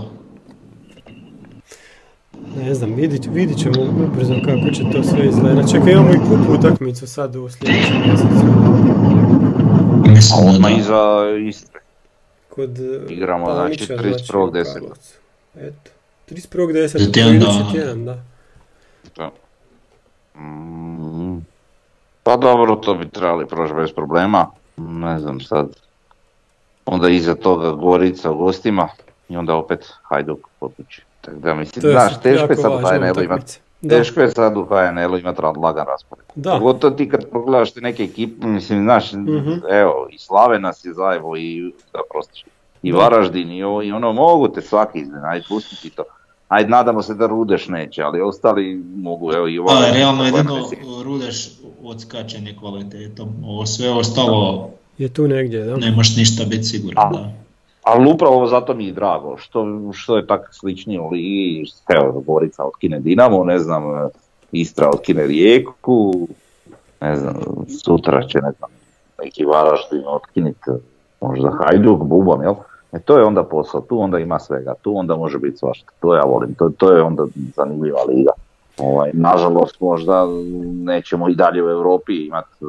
Ne znam, vidit, vidit ćemo ubrzo kako će to sve izgledati. Čekaj, imamo i kupu utakmicu sad u sljedećem mjesecu.
Mislim, odmah iza Istre.
Kod
Igramo, znači, 31.10.
Eto, 31.10. Tjedan, da. Tjedan, da.
da. Mm, pa dobro, to bi trebali proći bez problema. Ne znam sad. Onda iza toga Gorica u gostima i onda opet Hajduk kod kuće. Tako da mislim, znaš, teško je sad u HNL imati. Teško je sad u HNL-u imati lagan raspored.
Da.
Pogotovo ti kad pogledaš te neke ekipe, mislim, znaš, mm evo, i Slave nas je zajevo i da prostiš. I Varaždin i, ovo, i ono, mogu te svaki iznenaditi, pustiti to. Ajde, nadamo se da Rudeš neće, ali ostali mogu, evo i ovo.
Ali realno jedino Rudeš odskačenje kvalitetom, ovo sve ostalo
je tu negdje, da?
Nemaš ništa biti siguran, da.
Ali upravo zato mi je drago, što, što je tako slični u ligi, evo, Gorica otkine Dinamo, ne znam, Istra otkine Rijeku, ne znam, sutra će, ne znam, neki Varaždin otkiniti, možda Hajduk, Buban, jel? E to je onda posao, tu onda ima svega, tu onda može biti svašta, to ja volim, to, to je onda zanimljiva liga. Ovaj, nažalost možda nećemo i dalje u Europi imati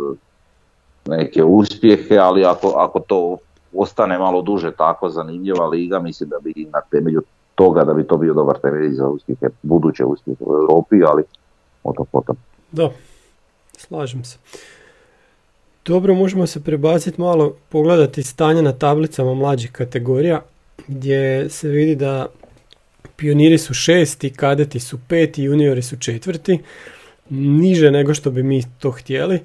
neke uspjehe, ali ako, ako to ostane malo duže tako zanimljiva liga, mislim da bi na temelju toga da bi to bio dobar temelj za uspjehe, buduće uspjehe u Europi, ali o to potom.
Da, slažem se. Dobro, možemo se prebaciti malo, pogledati stanje na tablicama mlađih kategorija, gdje se vidi da pioniri su šesti, kadeti su peti, juniori su četvrti, niže nego što bi mi to htjeli.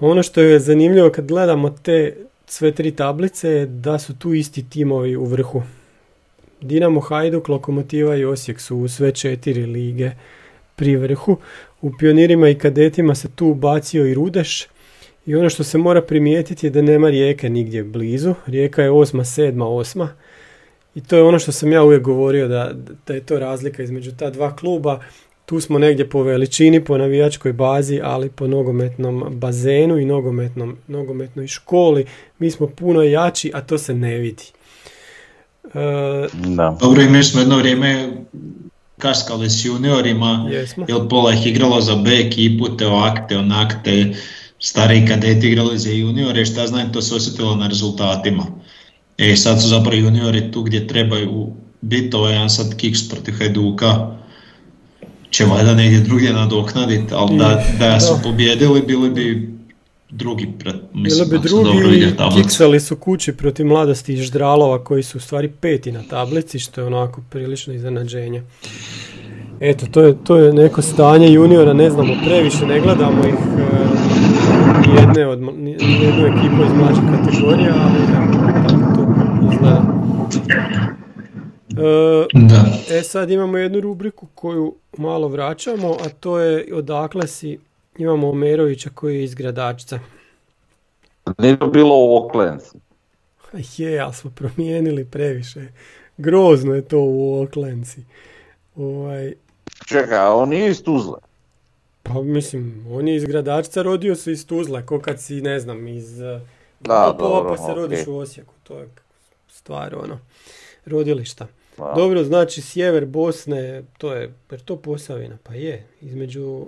Ono što je zanimljivo kad gledamo te sve tri tablice je da su tu isti timovi u vrhu. Dinamo, Hajduk, Lokomotiva i Osijek su u sve četiri lige pri vrhu. U pionirima i kadetima se tu bacio i Rudeš. I ono što se mora primijetiti je da nema rijeke nigdje blizu. Rijeka je osma, sedma, osma. I to je ono što sam ja uvijek govorio da, da je to razlika između ta dva kluba tu smo negdje po veličini, po navijačkoj bazi, ali po nogometnom bazenu i nogometnom, nogometnoj školi. Mi smo puno jači, a to se ne vidi.
E, da. Dobro, i mi smo jedno vrijeme kaskali s juniorima,
Jesmo.
jer pola ih igralo za B ekipu, te ovakte, onakte, stari kadeti igrali za juniore, šta znam, to se osjetilo na rezultatima. E, sad su zapravo juniori tu gdje trebaju biti, ovaj jedan sad kiks protiv Hajduka, će valjda negdje drugdje nadoknaditi, ali da, da su pobjedili bili bi drugi, mislim
Bili bi drugi, kiksali su kući protiv mladosti i Ždralova koji su u stvari peti na tablici, što je onako prilično iznenađenje. Eto, to je, to je neko stanje juniora, ne znamo previše, ne gledamo ih uh, jedne od, jednu ekipu iz mlađe kategorija, ali tako to izgleda. E,
da.
E sad imamo jednu rubriku koju malo vraćamo, a to je odakle si imamo Omerovića koji je iz Gradačca.
Nije to bilo u Oklenci.
Je, ali smo promijenili previše. Grozno je to u Oklenci. Ovaj...
Čekaj, a on nije iz Tuzle?
Pa mislim, on je iz Gradačca, rodio se iz Tuzle, ko kad si, ne znam, iz
da, dobro,
pa se rodiš u Osijeku, to je stvar, ono, rodilišta. Dobro, znači sjever Bosne, to je, jer to Posavina, pa je, između,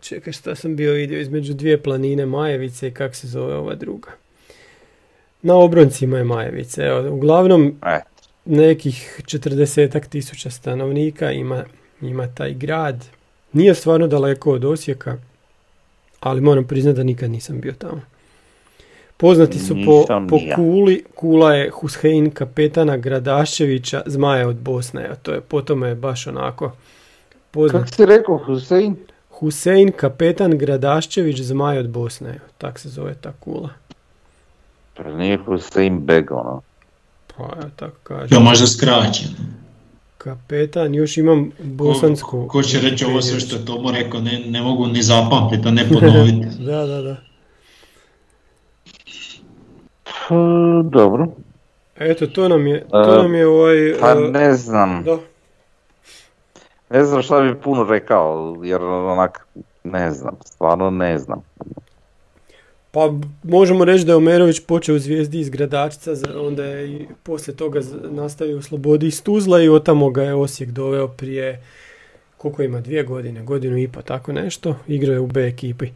čekaj šta sam bio vidio, između dvije planine Majevice i kak se zove ova druga. Na obroncima je Majevice, evo, uglavnom
e.
nekih četrdesetak tisuća stanovnika ima, ima taj grad. Nije stvarno daleko od Osijeka, ali moram priznati da nikad nisam bio tamo. Poznati su po, po Kuli, Kula je Hussein kapetana Gradaševića, Zmaja od Bosne, a to je po tome je baš onako
poznat. Kako si rekao Husein?
Husein kapetan Gradaščević, Zmaj od Bosne, tak se zove ta Kula.
Pa nije Husein Beg, ono?
Pa ja tako kažem.
Ja možda skraćen.
Kapetan, još imam bosansku...
Ko, ko će reći ovo sve što je Tomo rekao, ne, ne mogu ni zapamtiti, a ne ponoviti.
da, da, da.
dobro.
Eto, to nam je, to
E,
nam je ovaj...
Pa
e,
ne znam,
Da,
ne znam šta bi puno rekao, jer onak, ne znam, stvarno ne znam.
Pa možemo reći da je Omerović počeo u Zvijezdi iz Gradačca, onda je i poslije toga nastavio u Slobodi iz Tuzla i od tamo ga je Osijek doveo prije, koliko ima, dvije godine, godinu i pa tako nešto, igrao je u B ekipi.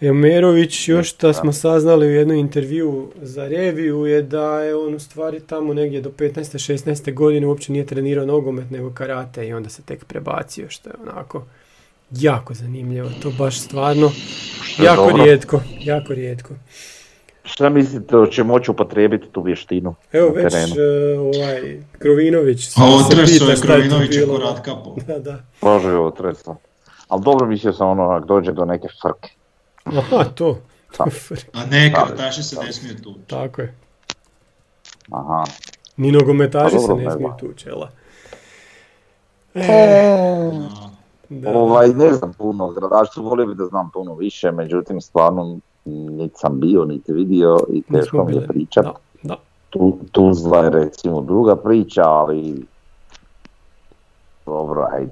E, Omerović, još što smo saznali u jednom intervju za reviju je da je on u stvari tamo negdje do 15. 16. godine uopće nije trenirao nogomet nego karate i onda se tek prebacio što je onako jako zanimljivo, to baš stvarno
Što je
jako
dobro.
rijetko, jako rijetko.
Šta mislite, će moći upotrijebiti tu vještinu
Evo
na
već e, ovaj Krovinović se
A otreso
pita
je
šta je tu
Krovinovića
bilo.
ko Ratkapo.
Da, da.
Ovo tresno. Ali dobro mislio sam ono, ako dođe do neke frke.
Aha, to.
Da.
A ne, karataši se ne smiju tu.
Tako je.
Aha.
Ni nogometaši
Pa
se ne smiju tući, jela.
Ovaj, ne znam puno, o gradačcu volio bi da znam puno više, međutim stvarno niti sam bio, niti vidio i teško mi je
bili.
pričat.
Da, da.
Tu, Tuzla je recimo druga priča, ali dobro, aj,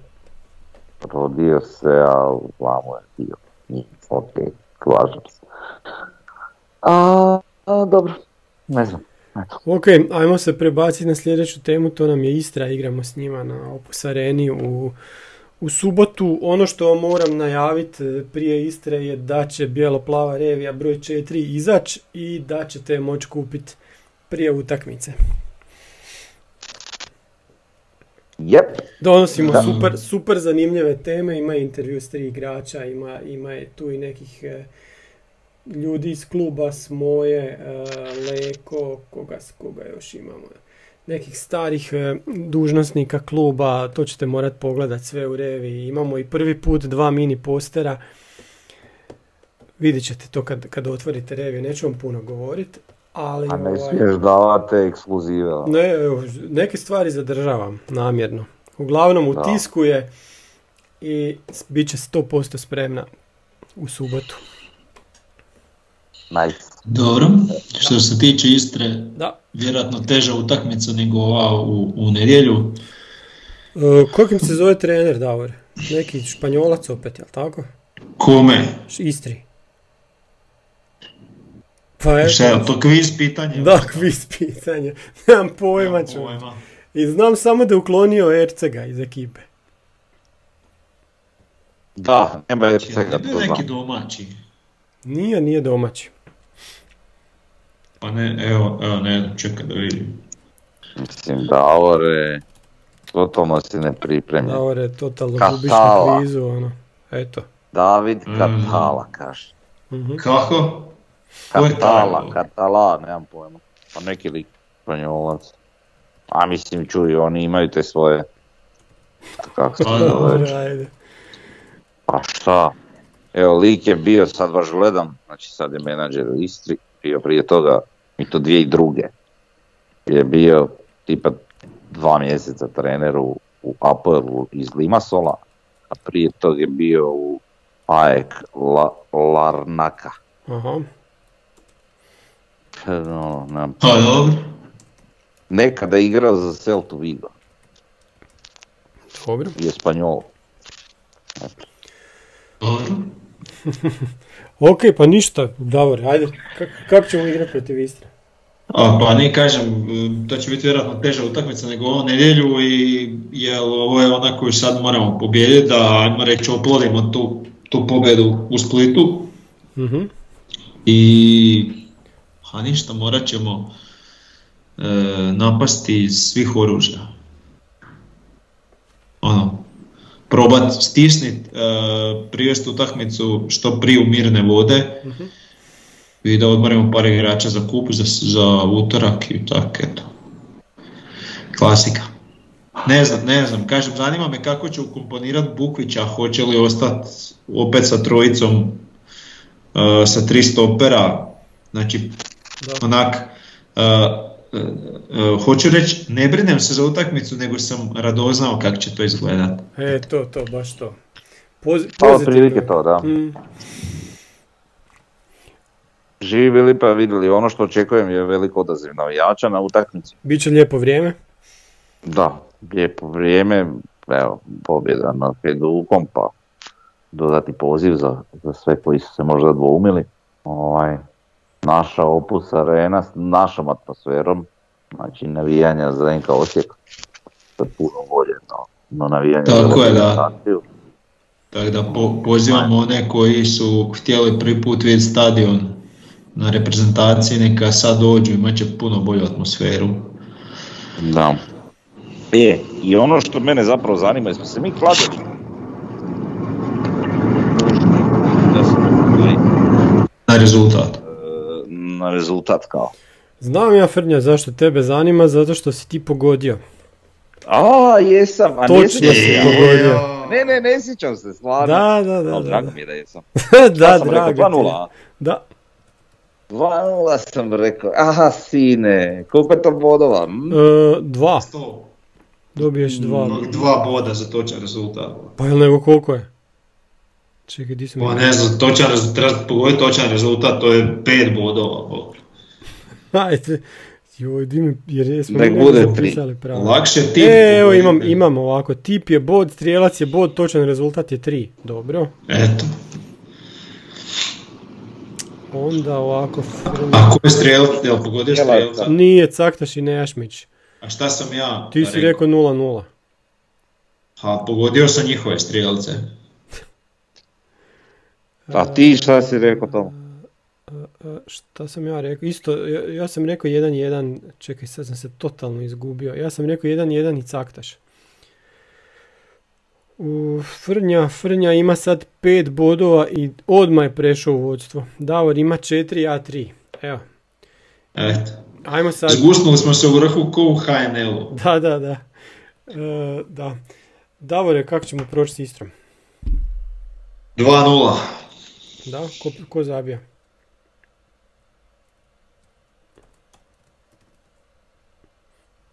rodio se, a vamo je bio. Nije, ok, slažem se. A, a, dobro, ne znam.
Ok, ajmo se prebaciti na sljedeću temu, to nam je Istra, igramo s njima na Opus Areni u, u subotu. Ono što vam moram najaviti e, prije Istre je da će bijelo-plava revija broj 4 izać i da ćete je moći kupiti prije utakmice.
Jep,
Donosimo
Da.
super, super zanimljive teme, ima intervju s tri igrača, ima, ima je tu i nekih e, ljudi iz kluba s moje, e, Leko, koga, koga još imamo, nekih starih e, dužnosnika kluba, to ćete morat pogledat sve u reviji. Imamo i prvi put dva mini postera, vidjet ćete to kad, kad otvorite reviju, neću vam puno govorit, ali...
a ne
ovaj,
smiješ davati ekskluzive.
ne, evo, neke stvari zadržavam namjerno. Uglavnom u tisku je i bit će 100% spremna u subotu.
Nice.
Dobro, što se tiče Istre,
Da.
vjerojatno teža utakmica nego ova u, u nedjelju.
E, kako im se zove trener, Davor? Neki španjolac opet, jel tako?
Kome?
Istri. Pa
Šta je to kviz pitanje?
da, kviz pitanje. Nemam pojma
Nemam pojma.
I znam samo da je uklonio Ercega iz ekipe.
Da, nema jer
Znači, neki domaći.
Nije, nije domaći.
Pa ne, evo, evo ne, čekaj da vidim.
Mislim, Davore, totalno si nepripremljen.
Davor je totalno gubiš na kvizu, ono. Eto.
David
Mm.
Katala, kaže.
Mhm.
Kako?
Katala, Katala, nemam pojma. Pa neki lik, španjolac. A mislim, čuj, oni imaju te svoje... Kako se
Pa
to već?
ajde.
Pa šta? Evo, lik je bio, sad baš gledam, znači sad je menadžer u Istri, bio prije toga, i to dvije i druge. Je bio tipa dva mjeseca trener u, u iz Limasola, a prije toga je bio u AEK La, Larnaka.
Aha.
No, nemam
Pa dobro.
Nekada je igrao za Celtu Vigo
Dobro.
i Espanjol.
Dobro.
Ok, pa ništa, Davor, ajde. Kak- Kako ćemo igrati protiv Istre?
A, pa ne kažem, to će biti vjerojatno teža utakmica nego ovu nedjelju i jel, ovo je ona koju sad moramo pobijediti da ajmo reći oplodimo tu, tu pobjedu u Splitu
Mhm.
i a ništa morat ćemo e, napasti iz svih oružja. Ono, probat stisnit, e, privesti utakmicu što prije u mirne vode
Mhm.
i da odmorimo par igrača za kup, za, za utorak i tak, eto. Klasika. Ne znam, ne znam, kažem, zanima me kako će ukomponirat Bukvića, hoće li ostati opet sa trojicom, uh, sa tri stopera, znači
Da.
onak, uh, hoću reći, ne brinem se za utakmicu, nego sam radoznao kako će to izgledat.
E, to, to, baš to. Poz,
Pa otprilike to, da.
Mm.
živi bili pa vidjeli. Ono što očekujem je veliko odaziv navijača na utakmici.
Biće lijepo vrijeme.
Da, lijepo vrijeme, evo, pobjeda nad Hajdukom, pa dodati poziv za, za sve koji su se možda dvoumili. Ovaj, naša opus arena s našom atmosferom, znači navijanja za NK Osijek, to je puno bolje no, no navijanje
Tako
za
je, da. Tako da po, pozivam one koji su htjeli prvi put vidjeti stadion na reprezentaciji, neka sad dođu, imat će puno bolju atmosferu.
Da. E, i ono što mene zapravo zanima, jesmo se mi kladili? Smo
Na rezultat.
Na rezultat kao.
Znam ja Frnja zašto tebe zanima, zato što si ti pogodio.
A, jesam, a ne
Točno
sjećam
si
se
pogodio.
Ne, ne, ne sjećam se, stvarno.
Da, da, da.
Ali drago
da.
mi je da jesam.
da,
Ja sam rekao
drago ti je.
2:0, a?
Da,
2-0 sam rekao, aha sine, koliko je to bodova? hm?
E, dva,
Sto.
dobiješ dva.
Dva boda za točan rezultat.
Pa jel nego koliko je? Čekaj, di sam
Pa ne znam, točan, rez- treba pogoditi točan rezultat, to je pet bodova. bo.
Ajde, joj, di mi, jer jesmo mi
bude tri.
zapisali pravo.
Lakše ti.
E, evo imam, imam ovako, tip je bod, strijelac je bod, točan rezultat je 3. Dobro.
Eto.
Onda ovako,
A ko je strelac? Jel pogodio strelca?
nije Caktaš i Nejašmić.
A šta sam ja
Ti si rekao 0-0.
Ha, pogodio sam njihove strelce.
A ti šta si rekao to?
E, Šta sam ja rekao? Isto, ja, ja sam rekao 1-1, čekaj sad sam se totalno izgubio. Ja sam rekao 1-1 i Caktaš. U Frnja, Frnja ima sad 5 bodova i odmah je prešao u vodstvo. Davor ima 4, ja 3. Evo,
Eto.
ajmo sad.
Zgusnuli smo se u vrhu ko u HNL-u.
Da, da, da. E, da. Davore, kako ćemo proći s Istrom?
2-0.
Da, ko, ko zabija?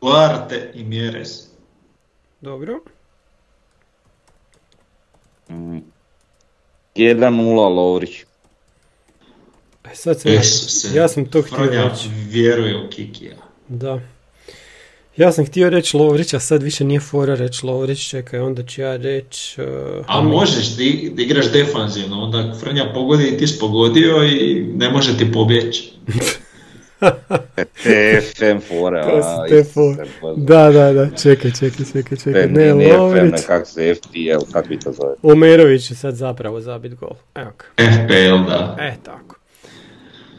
Duarte i Mjeres.
Dobro.
Mm. 1-0 Lovrić.
E, sad sam, ja, ja sam to htio reći.
vjeruje u Kikija.
Da. Ja sam htio reći Lovrić, a sad više nije fora reći Lovrić, čekaj, onda ću ja reći... Uh,
A možeš, ti da igraš defanzivno, onda Frnja pogodi i ti si pogodio i ne može ti pobjeći.
Te FM fore,
To su
a,
te.
Bože.
Da, da, da, čekaj, čekaj, čekaj, čekaj, ne,
FM,
Lovrić.
ne, kak se FTL, kak bi to zove?
Omerović će sad zapravo zabit gol. Evo ga.
FPL, da.
E, tako.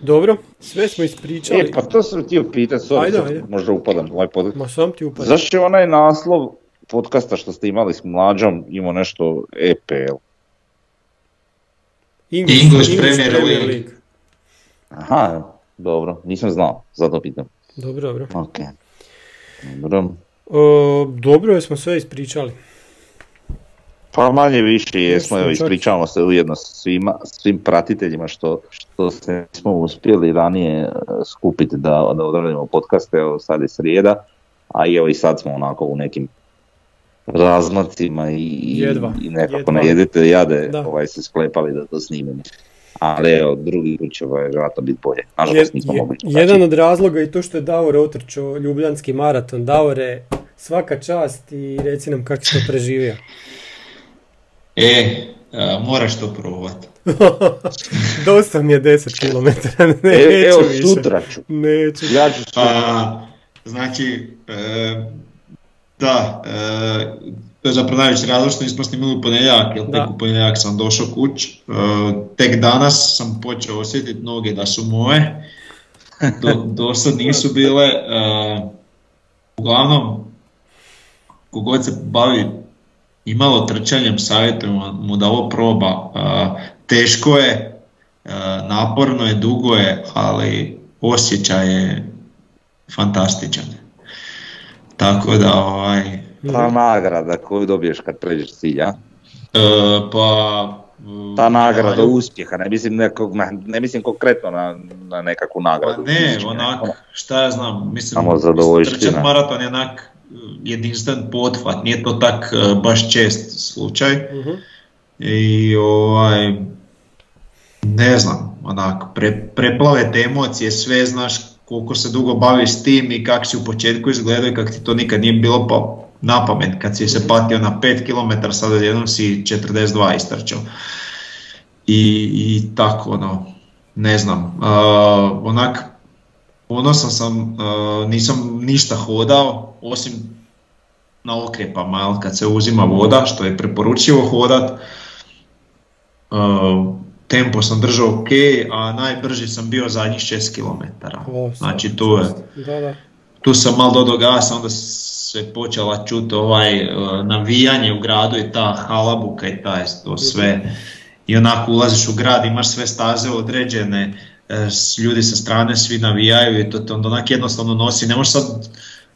Dobro, sve smo ispričali.
E, pa to sam htio pitat, sorry,
Ajde, ajde.
možda upadam u ovaj podcast.
Ma sam ti upadam.
Zašto je onaj naslov podcasta što ste imali s mlađom imao nešto EPL?
English Premier League.
Aha, dobro, nisam znao, zato pitam.
Dobro, dobro.
Ok. Dobro.
O, dobro smo sve ispričali.
Pa manje više jesmo, evo ispričavamo se ujedno svima, svim pratiteljima što, što se nismo uspjeli ranije e, skupiti da, da odradimo podcaste, evo sad je srijeda, a i evo i sad smo onako u nekim razmacima i, i-
Jedva,
i nekako
jedva.
jedete jade
Da.
ovaj, se sklepali da to snimimo. Ali evo, drugi put će ovaj, vjerojatno biti bolje.
Je-
Nažalost nismo
je-
mogli.
jedan od razloga je to što je Davor otrčao Ljubljanski maraton. Davore, svaka čast i reci nam kako si to preživio.
E, a, moraš to probati.
Dosta mi je 10 km, neću
E, evo,
više.
sutra ću.
Neću.
Ja ću sutra.
Pa, znači, e, da, e, to je zapravo najveći razlog što nismo snimili u ponedjeljak, jer tek u ponedjeljak sam došao kuć. E, tek danas sam počeo osjetiti noge da su moje, do, do sad nisu bile. E, uglavnom, kogod se bavi imalo trčanjem, savjetujemo mu da ovo proba. E, teško je, e, naporno je, dugo je, ali osjećaj je fantastičan. Tako da, ovaj, e,
Ta nagrada koju dobiješ kad pređeš cilj, a?
pa...
Ta nagrada
medalju-
uspjeha, ne mislim, nekog, ne mislim konkretno na, na nekakvu
Pa
nagradu.
ne,
fizički,
onak,
ono.
šta ja znam, mislim,
Samo
mislim, maraton je onak e, jedinstven pothvat, nije to tak e, baš čest slučaj.
Mhm.
I ovaj, ne znam, onak, pre, preplave te emocije, sve znaš koliko se dugo baviš s tim i kako si u početku izgledao i kako ti to nikad nije bilo pa na pamet, kad si se patio na 5 km, sad odjednom si 42 istrčao. I, i tako, ono, ne znam, uh, onak, ponosan sam, uh, nisam ništa hodao, osim na okrepama, kad se uzima voda, što je preporučivo hodat, uh, tempo sam držao ok, a najbrži sam bio zadnjih 6 km. znači tu, je, tu sam malo do gasa, onda se počela čuti ovaj uh, navijanje u gradu i ta halabuka i taj to sve. I onako ulaziš u grad, imaš sve staze određene, e, ljudi sa strane svi navijaju i to te onda onak jednostavno nosi. Ne možeš sad,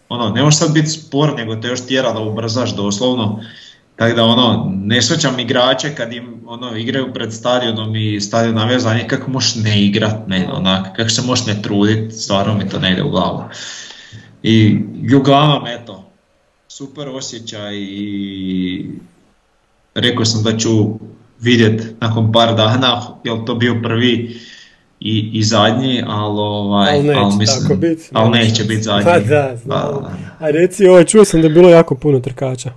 ono, ne možeš sad biti spor, nego te još tjera da ubrzaš doslovno. Tako da ono, ne svaćam igrače kad im ono, igraju pred stadionom i stadion navija kako možeš ne igrat, ne, onak, kako se možeš ne trudit, stvarno mi to ne ide u glavu. I uglavnom, eto, super osjećaj i rekao sam da ću vidjeti nakon par dana, jel to bio prvi i, i zadnji, ali, ovaj,
ali neće, ali
mislim,
tako biti.
Ali neće biti zadnji.
Pa da, znam. A reci, ovaj, čuo sam da je bilo jako puno trkača.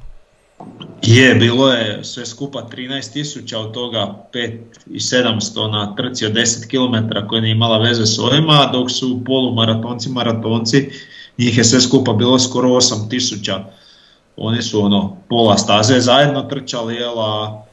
Je, bilo je sve skupa 13.000, od toga 5 i 700 na trci od 10 km koje nije imala veze s ovima, dok su polumaratonci, maratonci, njih je sve skupa bilo skoro 8.000. Oni su ono pola staze zajedno trčali, jel, a,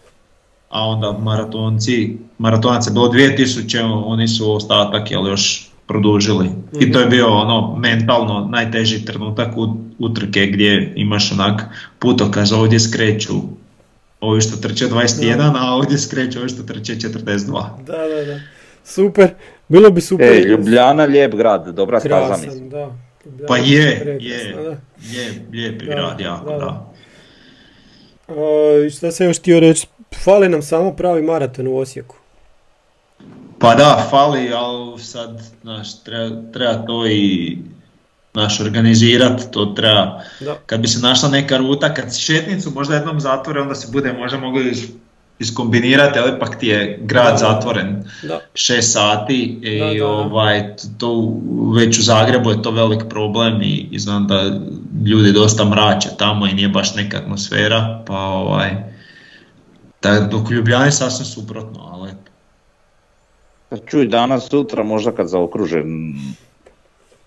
a onda maratonci, maratonac je bilo 2000, oni su ostatak jel, još produžili. I to je bio ono mentalno najteži trenutak utrke gdje imaš onak putokaz, ovdje skreću ovi što trče 21, a ovdje skreću ovi što trče 42.
Da, da, da. Super, bilo bi super.
E, Ljubljana, lijep grad, dobra staza mislim.
Da.
Pa je, je, je, lijep grad, jako, da. da.
A, šta sam još htio reći, fali nam samo pravi maraton u Osijeku.
Pa da, fali, ali sad naš, treba, treba to i naš organizirati, to treba, da. kad bi se našla neka ruta, kad šetnicu možda jednom zatvore, onda se bude možda mogli iskombinirati, ali ipak ti je grad zatvoren da. šest sati i ovaj, to već u Zagrebu je to velik problem i, i znam da ljudi dosta mrače tamo i nije baš neka atmosfera, pa ovaj, da, dok u Ljubljani sasvim suprotno, ali
Čuj, danas, sutra, možda kad zaokružem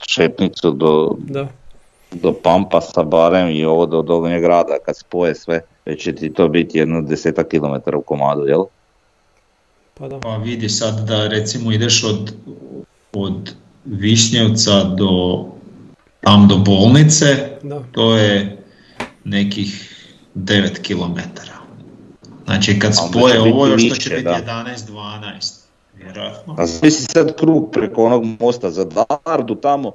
šetnicu do,
da.
Do Pampasa barem i ovo do Dolinje grada, kad spoje sve, već će ti to biti jedno desetak kilometara u komadu, jel?
Pa da. Pa vidi sad da recimo ideš od, od Višnjevca do tam do bolnice,
da.
to je nekih 9 km. Znači kad spoje ovo još to će biti 11-12. Vjerojatno.
A zamisli sad krug preko onog mosta za Dardu tamo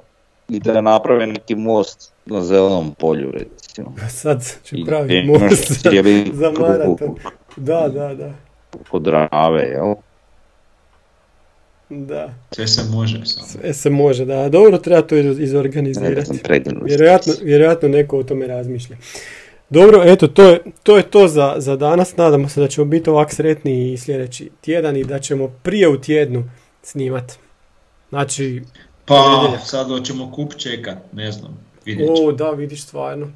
i da naprave neki most na zelenom polju recimo.
Sad ću pravi most za, za maraton. Da, da, da.
Kod Drave, jel?
Da.
Sve se može.
Samo. Sve se može, da. Dobro, treba to izorganizirati. Vjerojatno, vjerojatno neko o tome razmišlja. Dobro, eto, to je to, je to za, za danas. Nadamo se da ćemo biti ovak sretni i sljedeći tjedan i da ćemo prije u tjednu snimat. Znači...
Pa, sad hoćemo kup čekat, ne znam, vidjet ćemo.
O, da, vidiš stvarno.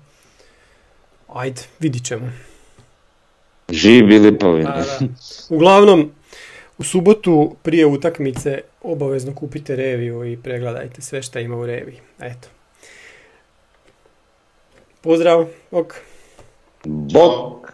Ajde, vidit ćemo.
Živi bili
Uglavnom, u subotu prije utakmice obavezno kupite reviju i pregledajte sve što ima u reviji. Eto. Pozdrav, ok.
Bok.